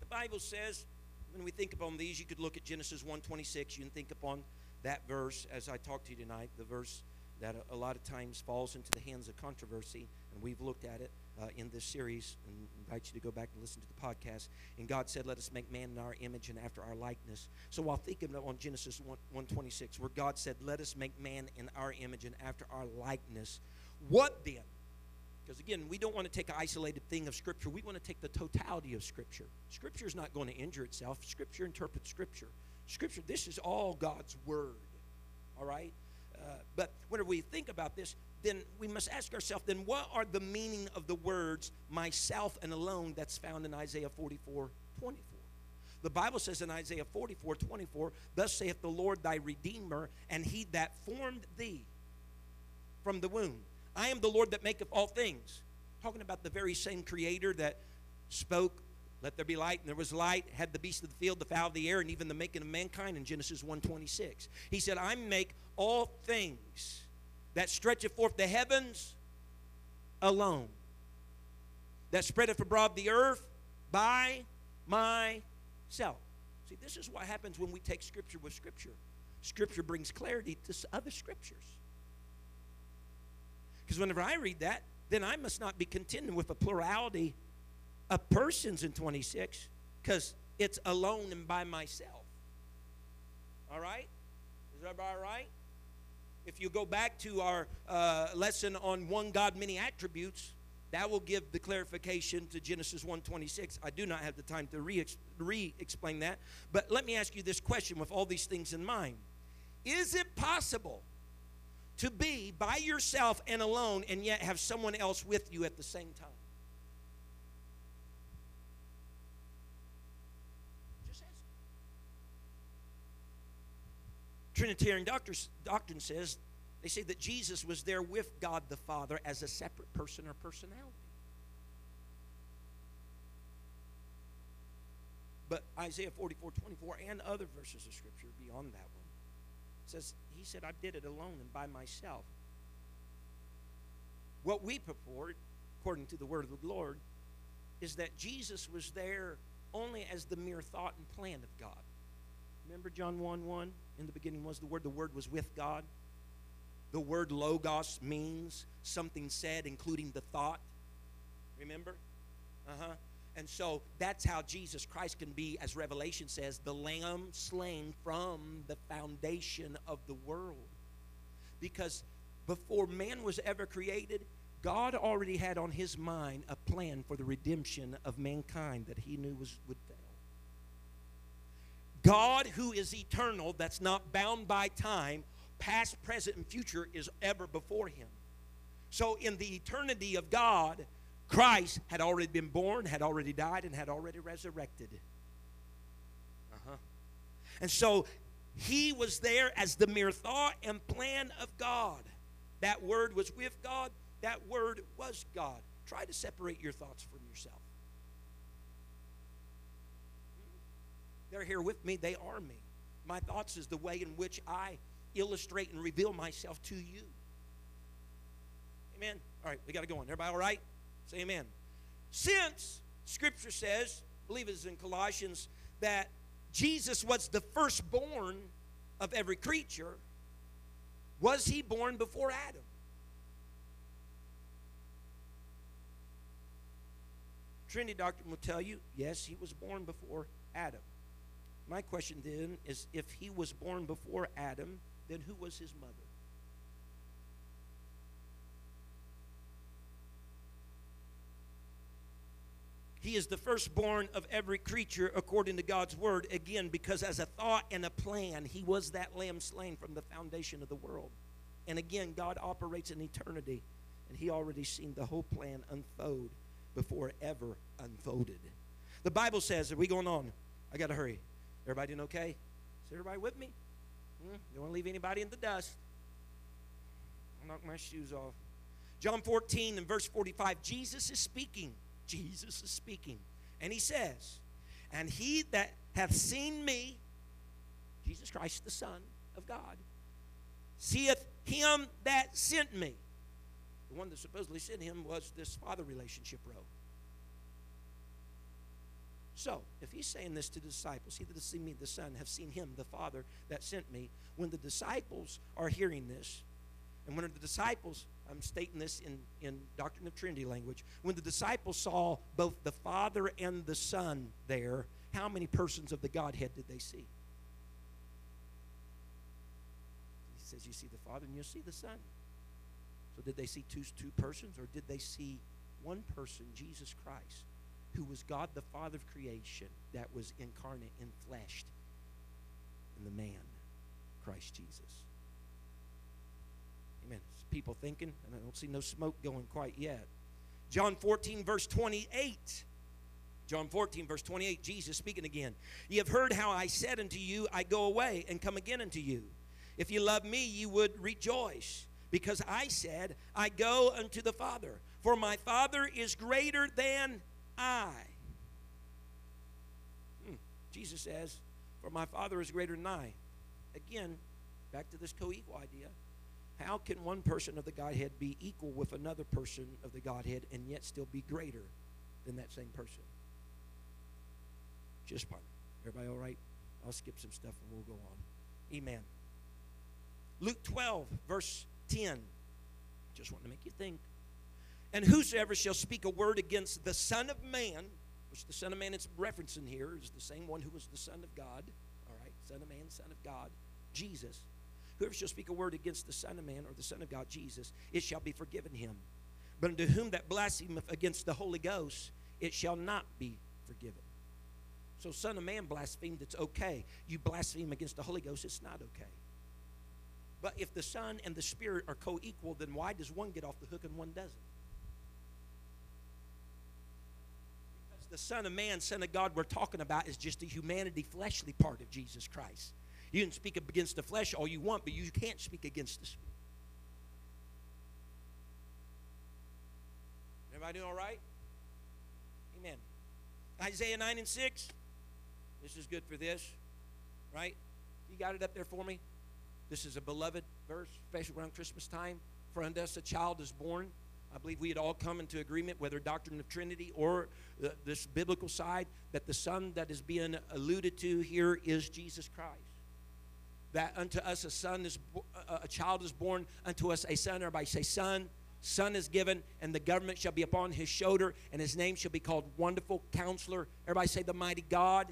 The Bible says, when we think upon these, you could look at Genesis 1.26. You can think upon that verse as I talk to you tonight, the verse that a, lot of times falls into the hands of controversy, and we've looked at it uh, in this series and invite you to go back and listen to the podcast. And God said, Let us make man in our image and after our likeness. So while thinking on Genesis 1, 126, where God said, Let us make man in our image and after our likeness, what then? Because again, we don't want to take an isolated thing of Scripture. We want to take the totality of Scripture. Scripture is not going to injure itself. Scripture interprets Scripture. Scripture, this is all God's Word. All right? Uh, but whenever we think about this, then we must ask ourselves then what are the meaning of the words myself and alone that's found in Isaiah 44 24? The Bible says in Isaiah 44 24, Thus saith the Lord thy Redeemer, and he that formed thee from the womb. I am the Lord that maketh all things. Talking about the very same creator that spoke, Let there be light, and there was light, had the beast of the field, the fowl of the air, and even the making of mankind in Genesis 1 26. He said, I make all things that stretcheth forth the heavens alone, that spreadeth abroad the earth by myself. See, this is what happens when we take Scripture with Scripture. Scripture brings clarity to other Scriptures. Because whenever I read that, then I must not be contending with a plurality of persons in 26, because it's alone and by myself. All right? Is everybody all right? If you go back to our uh, lesson on one God, many attributes, that will give the clarification to Genesis 1:26. I do not have the time to re-explain that, but let me ask you this question with all these things in mind: Is it possible to be by yourself and alone, and yet have someone else with you at the same time? Trinitarian doctrine says they say that Jesus was there with God the Father as a separate person or personality. But Isaiah 44 24 and other verses of Scripture beyond that one says, He said, I did it alone and by myself. What we purport, according to the word of the Lord, is that Jesus was there only as the mere thought and plan of God. Remember John 1 1? In the beginning was the Word, the Word was with God. The word logos means something said, including the thought. Remember? Uh huh. And so that's how Jesus Christ can be, as Revelation says, the lamb slain from the foundation of the world. Because before man was ever created, God already had on his mind a plan for the redemption of mankind that he knew was, would. God, who is eternal, that's not bound by time, past, present, and future, is ever before him. So, in the eternity of God, Christ had already been born, had already died, and had already resurrected. Uh huh. And so, he was there as the mere thought and plan of God. That word was with God, that word was God. Try to separate your thoughts from yourself. They're here with me, they are me. My thoughts is the way in which I illustrate and reveal myself to you. Amen. All right, we got to go on. Everybody all right? Say amen. Since Scripture says, I believe it's in Colossians, that Jesus was the firstborn of every creature, was he born before Adam? Trinity doctrine will tell you, yes, he was born before Adam. My question then is if he was born before Adam, then who was his mother? He is the firstborn of every creature according to God's word. Again, because as a thought and a plan, he was that lamb slain from the foundation of the world. And again, God operates in eternity, and he already seen the whole plan unfold before it ever unfolded. The Bible says, are we going on? I got to hurry. Everybody doing okay? Is everybody with me? Hmm? Don't want to leave anybody in the dust. I'll knock my shoes off. John 14 and verse 45, Jesus is speaking. Jesus is speaking. And he says, And he that hath seen me, Jesus Christ, the Son of God, seeth him that sent me. The one that supposedly sent him was this father relationship row. So, if he's saying this to the disciples, he that has seen me, the Son, have seen him, the Father that sent me. When the disciples are hearing this, and when the disciples, I'm stating this in, in Doctrine of Trinity language, when the disciples saw both the Father and the Son there, how many persons of the Godhead did they see? He says, You see the Father and you see the Son. So did they see two, two persons, or did they see one person, Jesus Christ? Who was God the Father of creation that was incarnate and fleshed in the man, Christ Jesus. Amen. People thinking, and I don't see no smoke going quite yet. John 14, verse 28. John 14, verse 28, Jesus speaking again. Ye have heard how I said unto you, I go away and come again unto you. If you love me, you would rejoice, because I said, I go unto the Father. For my Father is greater than I. Hmm. Jesus says, For my Father is greater than I. Again, back to this co equal idea. How can one person of the Godhead be equal with another person of the Godhead and yet still be greater than that same person? Just fine. Everybody all right? I'll skip some stuff and we'll go on. Amen. Luke 12, verse 10. Just want to make you think. And whosoever shall speak a word against the Son of Man, which the Son of Man is referencing here is the same one who was the Son of God, all right, Son of Man, Son of God, Jesus. Whoever shall speak a word against the Son of Man or the Son of God, Jesus, it shall be forgiven him. But unto whom that blasphemeth against the Holy Ghost, it shall not be forgiven. So, Son of Man blasphemed, it's okay. You blaspheme against the Holy Ghost, it's not okay. But if the Son and the Spirit are co equal, then why does one get off the hook and one doesn't? The Son of Man, Son of God, we're talking about is just the humanity, fleshly part of Jesus Christ. You can speak against the flesh all you want, but you can't speak against the Spirit. Everybody doing all right? Amen. Isaiah 9 and 6. This is good for this, right? You got it up there for me? This is a beloved verse, especially around Christmas time. For unto us a child is born. I believe we had all come into agreement, whether doctrine of Trinity or Uh, this biblical side, that the Son that is being alluded to here is Jesus Christ. That unto us a son is uh, a child is born, unto us a son. Everybody say son. Son is given, and the government shall be upon his shoulder, and his name shall be called Wonderful Counselor. Everybody say the mighty God.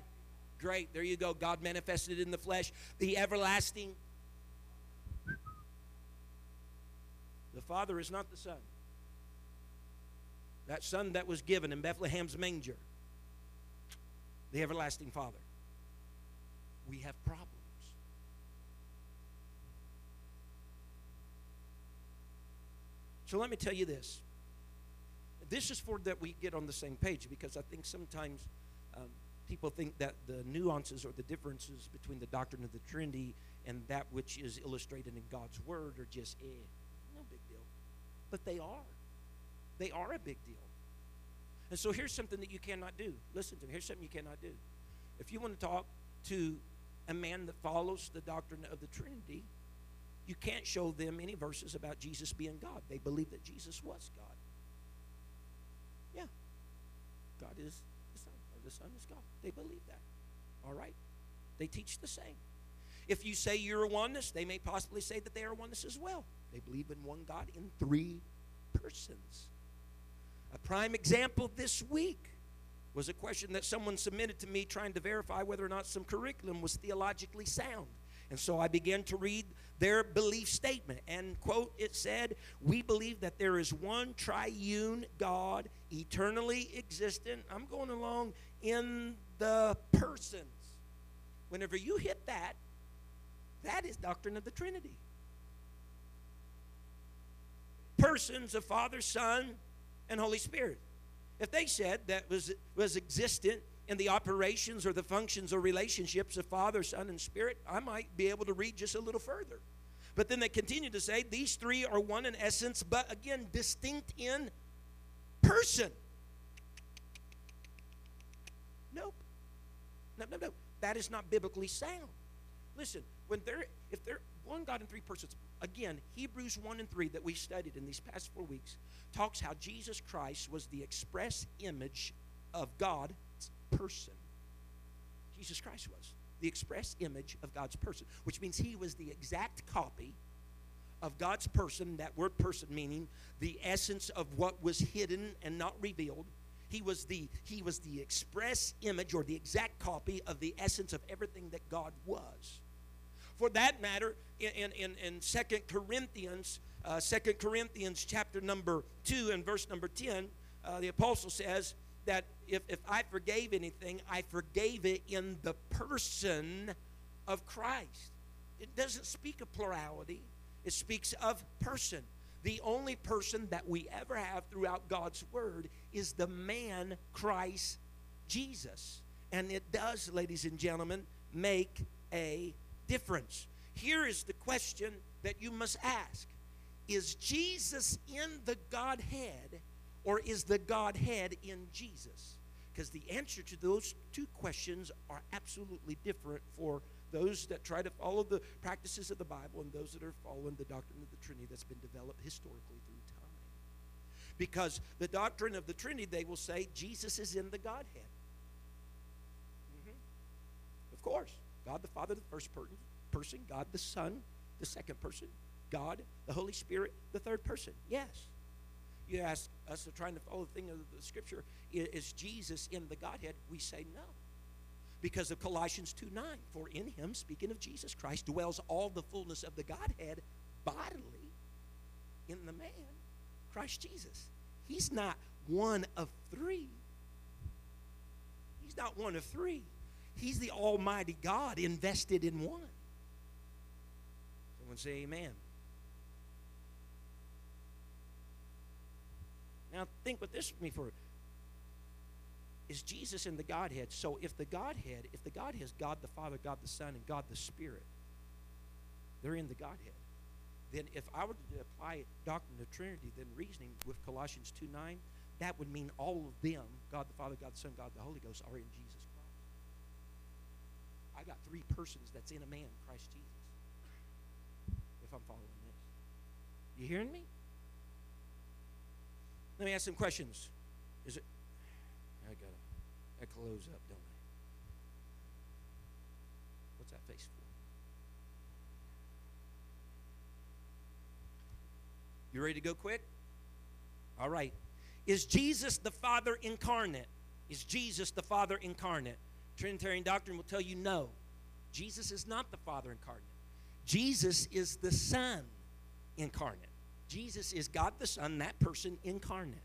Great. There you go. God manifested in the flesh. The everlasting. The Father is not the Son. That Son that was given in Bethlehem's manger. The everlasting Father. We have problems. So let me tell you this. This is for that we get on the same page because I think sometimes um, people think that the nuances or the differences between the doctrine of the Trinity and that which is illustrated in God's Word are just eh, no big deal. But they are. They are a big deal. And so here's something that you cannot do. Listen to me. Here's something you cannot do. If you want to talk to a man that follows the doctrine of the Trinity, you can't show them any verses about Jesus being God. They believe that Jesus was God. Yeah. God is the Son or the Son is God. They believe that. All right? They teach the same. If you say you're a oneness, they may possibly say that they are oneness as well. They believe in one God in three persons. A prime example this week was a question that someone submitted to me trying to verify whether or not some curriculum was theologically sound. And so I began to read their belief statement. And, quote, it said, We believe that there is one triune God, eternally existent. I'm going along in the persons. Whenever you hit that, that is doctrine of the Trinity. Persons of Father, Son, and Holy Spirit. If they said that was, was existent in the operations or the functions or relationships of Father, Son, and Spirit, I might be able to read just a little further. But then they continue to say these three are one in essence, but again, distinct in person. Nope. No, no, no. That is not biblically sound. Listen, when they're if they're one God in three persons, again, Hebrews 1 and 3 that we studied in these past four weeks talks how Jesus Christ was the express image of God's person. Jesus Christ was the express image of God's person, which means he was the exact copy of God's person, that word person meaning the essence of what was hidden and not revealed. He was the he was the express image or the exact copy of the essence of everything that God was. For that matter, in in, in 2 Corinthians, uh, 2 Corinthians chapter number 2 and verse number 10, uh, the apostle says, that if, if I forgave anything, I forgave it in the person of Christ. it doesn't speak of plurality, it speaks of person. The only person that we ever have throughout God's Word is the man Christ Jesus. And it does, ladies and gentlemen, make a difference. Here is the question that you must ask Is Jesus in the Godhead, or is the Godhead in Jesus? Because the answer to those two questions are absolutely different for those that try to follow the practices of the Bible and those that are following the doctrine of the Trinity that's been developed historically through time. Because the doctrine of the Trinity, they will say Jesus is in the Godhead. Mm-hmm. Of course, God the Father, the first person, God the Son, the second person, God the Holy Spirit, the third person. Yes. You ask us, to trying to follow the thing of the Scripture, is Jesus in the Godhead? We say no because of Colossians 2 9. For in him, speaking of Jesus Christ, dwells all the fullness of the Godhead bodily in the man, Christ Jesus. He's not one of three. He's not one of three. He's the Almighty God invested in one. Someone say amen. Now think with this me for is Jesus in the Godhead. So if the Godhead, if the Godhead is God the Father, God the Son, and God the Spirit, they're in the Godhead. Then if I were to apply doctrine of Trinity, then reasoning with Colossians 2 9, that would mean all of them, God the Father, God the Son, God the Holy Ghost, are in Jesus. I got three persons that's in a man, Christ Jesus. If I'm following this. You hearing me? Let me ask some questions. Is it I gotta. I close up, don't I? What's that face for? You ready to go quick? All right. Is Jesus the Father incarnate? Is Jesus the Father incarnate? Trinitarian doctrine will tell you no. Jesus is not the Father incarnate. Jesus is the Son incarnate. Jesus is God the Son, that person incarnate.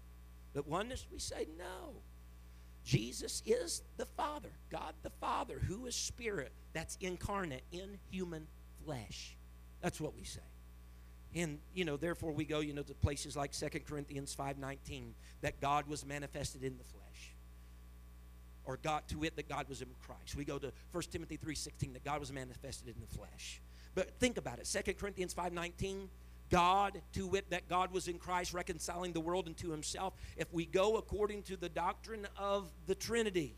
But oneness, we say no. Jesus is the Father, God the Father, who is Spirit, that's incarnate in human flesh. That's what we say. And, you know, therefore we go, you know, to places like Second Corinthians 5.19, that God was manifested in the flesh. Or God, to it, that God was in Christ. We go to 1 Timothy 3.16, that God was manifested in the flesh. But think about it. Second Corinthians 5.19, God, to wit, that God was in Christ reconciling the world unto himself, if we go according to the doctrine of the Trinity,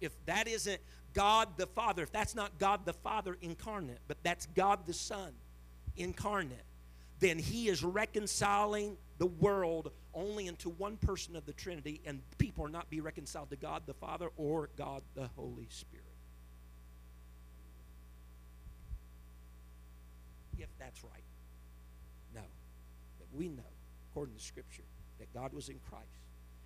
if that isn't God the Father, if that's not God the Father incarnate, but that's God the Son incarnate, then he is reconciling the world only into one person of the Trinity, and people are not be reconciled to God the Father or God the Holy Spirit. if that's right. No. But we know, according to Scripture, that God was in Christ.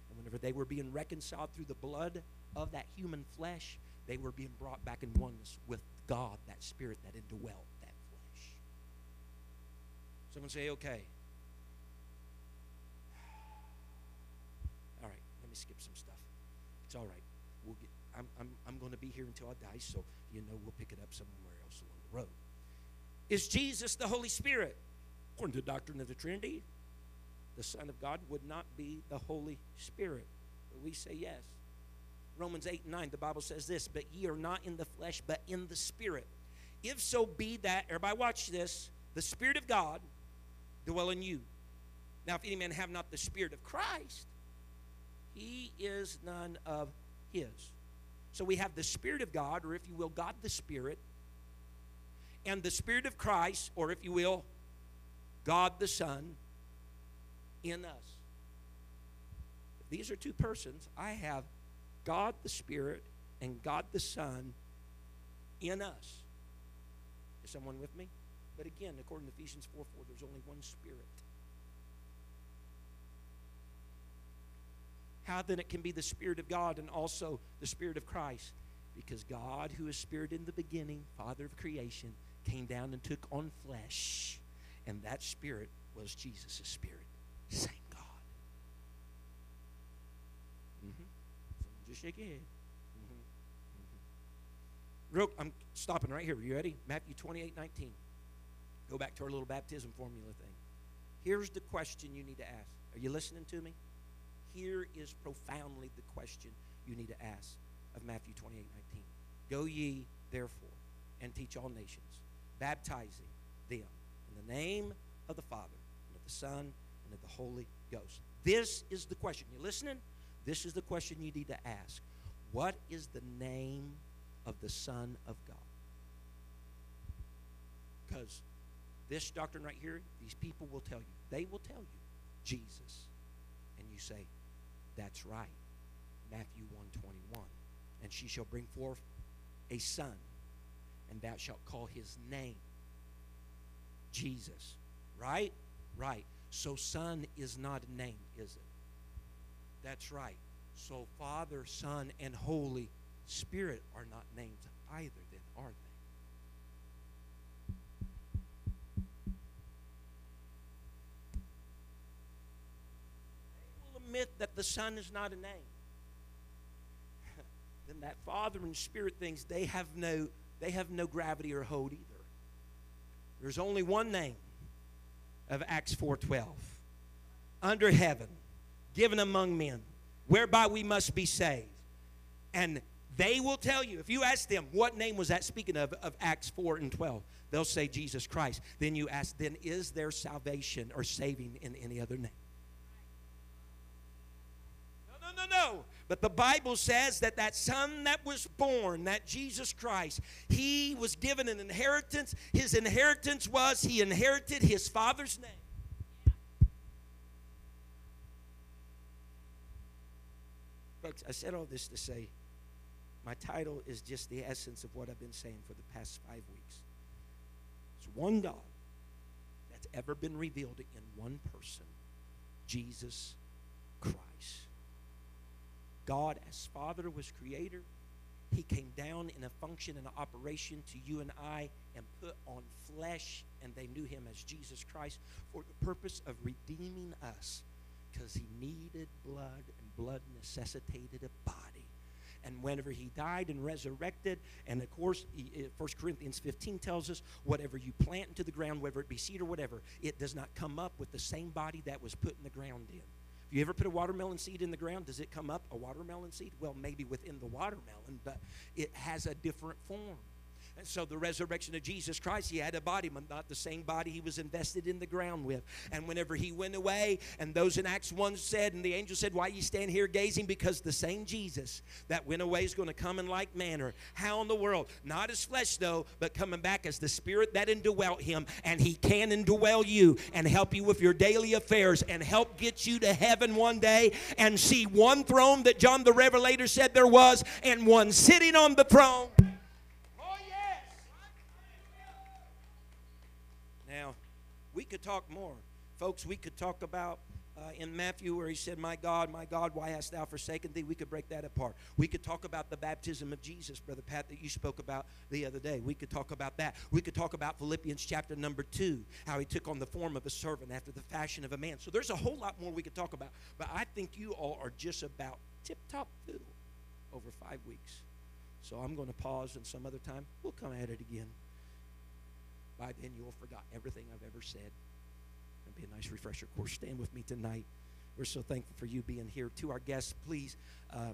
And whenever they were being reconciled through the blood of that human flesh, they were being brought back in oneness with God, that spirit that indwelt. Someone say, okay. All right, let me skip some stuff. It's all right. We'll get, I'm, I'm, I'm going to be here until I die, so you know we'll pick it up somewhere else along the road. Is Jesus the Holy Spirit? According to the doctrine of the Trinity, the Son of God would not be the Holy Spirit. But we say yes. Romans 8 and 9, the Bible says this, but ye are not in the flesh, but in the Spirit. If so be that, everybody watch this, the Spirit of God dwell in you. Now, if any man have not the Spirit of Christ, he is none of his. So we have the Spirit of God, or if you will, God the Spirit, and the Spirit of Christ, or if you will, God the Son, in us. These are two persons. I have God the Spirit and God the Son in us. Is someone with me? But again, according to Ephesians 4 4, there's only one Spirit. How then it can be the Spirit of God and also the Spirit of Christ? Because God, who is Spirit in the beginning, Father of creation, came down and took on flesh. And that spirit was Jesus' spirit. Same God. Mm-hmm. Just shake your head. Mm-hmm. Mm-hmm. real, I'm stopping right here. Are you ready? Matthew 28 19. Go back to our little baptism formula thing. Here's the question you need to ask. Are you listening to me? Here is profoundly the question you need to ask of Matthew 28 19. Go ye, therefore, and teach all nations, baptizing them in the name of the Father, and of the Son, and of the Holy Ghost. This is the question. You listening? This is the question you need to ask. What is the name of the Son of God? Because this doctrine right here, these people will tell you. They will tell you Jesus. And you say, that's right. Matthew 121. And she shall bring forth a son, and thou shalt call his name Jesus. Right? Right. So son is not a name, is it? That's right. So Father, Son, and Holy Spirit are not names either, then, are they? They will admit that the Son is not a name. then that Father and Spirit things, they have no they have no gravity or hold either. There's only one name of Acts 4:12. Under heaven, given among men, whereby we must be saved. And they will tell you, if you ask them, what name was that speaking of, of Acts 4 and 12? They'll say Jesus Christ. Then you ask, then is there salvation or saving in any other name? No, no. But the Bible says that that son that was born, that Jesus Christ, he was given an inheritance. His inheritance was he inherited his father's name. Folks, I said all this to say my title is just the essence of what I've been saying for the past five weeks. It's one God that's ever been revealed in one person Jesus Christ. God, as Father, was creator. He came down in a function and an operation to you and I and put on flesh, and they knew him as Jesus Christ for the purpose of redeeming us because he needed blood, and blood necessitated a body and whenever he died and resurrected and of course eh, First corinthians 15 tells us whatever you plant into the ground whether it be seed or whatever it does not come up with the same body that was put in the ground in you ever put a watermelon seed in the ground? Does it come up a watermelon seed? Well maybe within the watermelon but it has a different form and so the resurrection of Jesus Christ, he had a body, but not the same body he was invested in the ground with. And whenever he went away, and those in Acts 1 said, and the angel said, Why you stand here gazing? Because the same Jesus that went away is going to come in like manner. How in the world? Not as flesh, though, but coming back as the spirit that indwelt him. And he can indwell you and help you with your daily affairs and help get you to heaven one day and see one throne that John the Revelator said there was and one sitting on the throne. We could talk more. Folks, we could talk about uh, in Matthew where he said, My God, my God, why hast thou forsaken thee? We could break that apart. We could talk about the baptism of Jesus, Brother Pat, that you spoke about the other day. We could talk about that. We could talk about Philippians chapter number two, how he took on the form of a servant after the fashion of a man. So there's a whole lot more we could talk about. But I think you all are just about tip top fiddle over five weeks. So I'm going to pause and some other time we'll come at it again. By then, you'll have forgotten everything I've ever said. It'll be a nice refresher course. Stand with me tonight. We're so thankful for you being here. To our guests, please uh,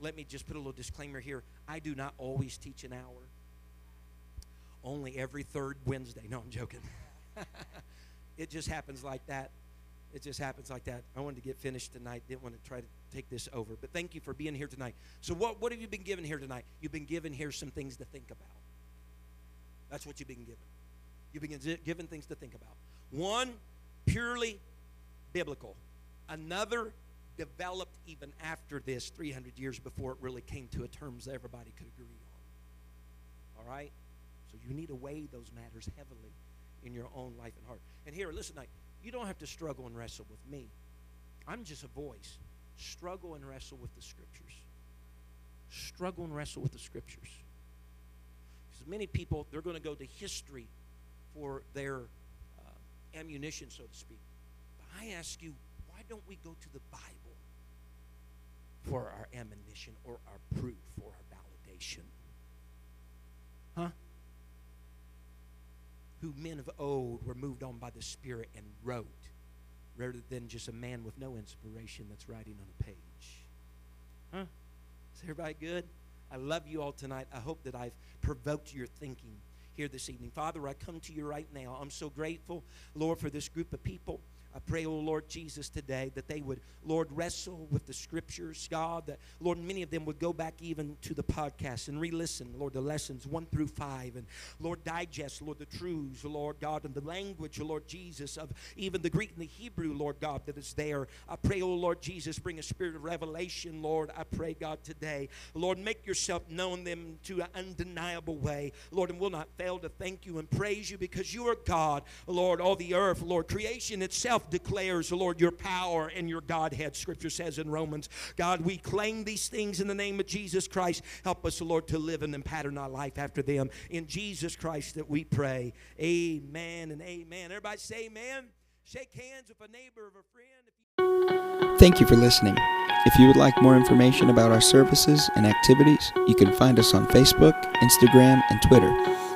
let me just put a little disclaimer here. I do not always teach an hour, only every third Wednesday. No, I'm joking. it just happens like that. It just happens like that. I wanted to get finished tonight. Didn't want to try to take this over. But thank you for being here tonight. So, what, what have you been given here tonight? You've been given here some things to think about. That's what you've been given. You've been given things to think about. One, purely biblical. Another, developed even after this, 300 years before it really came to a terms that everybody could agree on. All right? So you need to weigh those matters heavily in your own life and heart. And here, listen, tonight, you don't have to struggle and wrestle with me. I'm just a voice. Struggle and wrestle with the scriptures. Struggle and wrestle with the scriptures Because many people, they're going to go to history for their uh, ammunition, so to speak. But I ask you, why don't we go to the Bible for our ammunition or our proof or our validation? Huh? Who men of old were moved on by the Spirit and wrote, rather than just a man with no inspiration that's writing on a page. Huh? Is everybody good? I love you all tonight. I hope that I've provoked your thinking here this evening. Father, I come to you right now. I'm so grateful, Lord, for this group of people. I pray, oh Lord Jesus, today that they would, Lord, wrestle with the scriptures, God, that, Lord, many of them would go back even to the podcast and re listen, Lord, the lessons one through five, and Lord, digest, Lord, the truths, Lord God, and the language, Lord Jesus, of even the Greek and the Hebrew, Lord God, that is there. I pray, oh Lord Jesus, bring a spirit of revelation, Lord. I pray, God, today. Lord, make yourself known them to an undeniable way, Lord, and we'll not fail to thank you and praise you because you are God, Lord, all the earth, Lord, creation itself declares, the Lord, your power and your Godhead. Scripture says in Romans, God, we claim these things in the name of Jesus Christ. Help us, Lord, to live in and pattern our life after them. In Jesus Christ that we pray. Amen and amen. Everybody say amen. Shake hands with a neighbor or a friend. Thank you for listening. If you would like more information about our services and activities, you can find us on Facebook, Instagram, and Twitter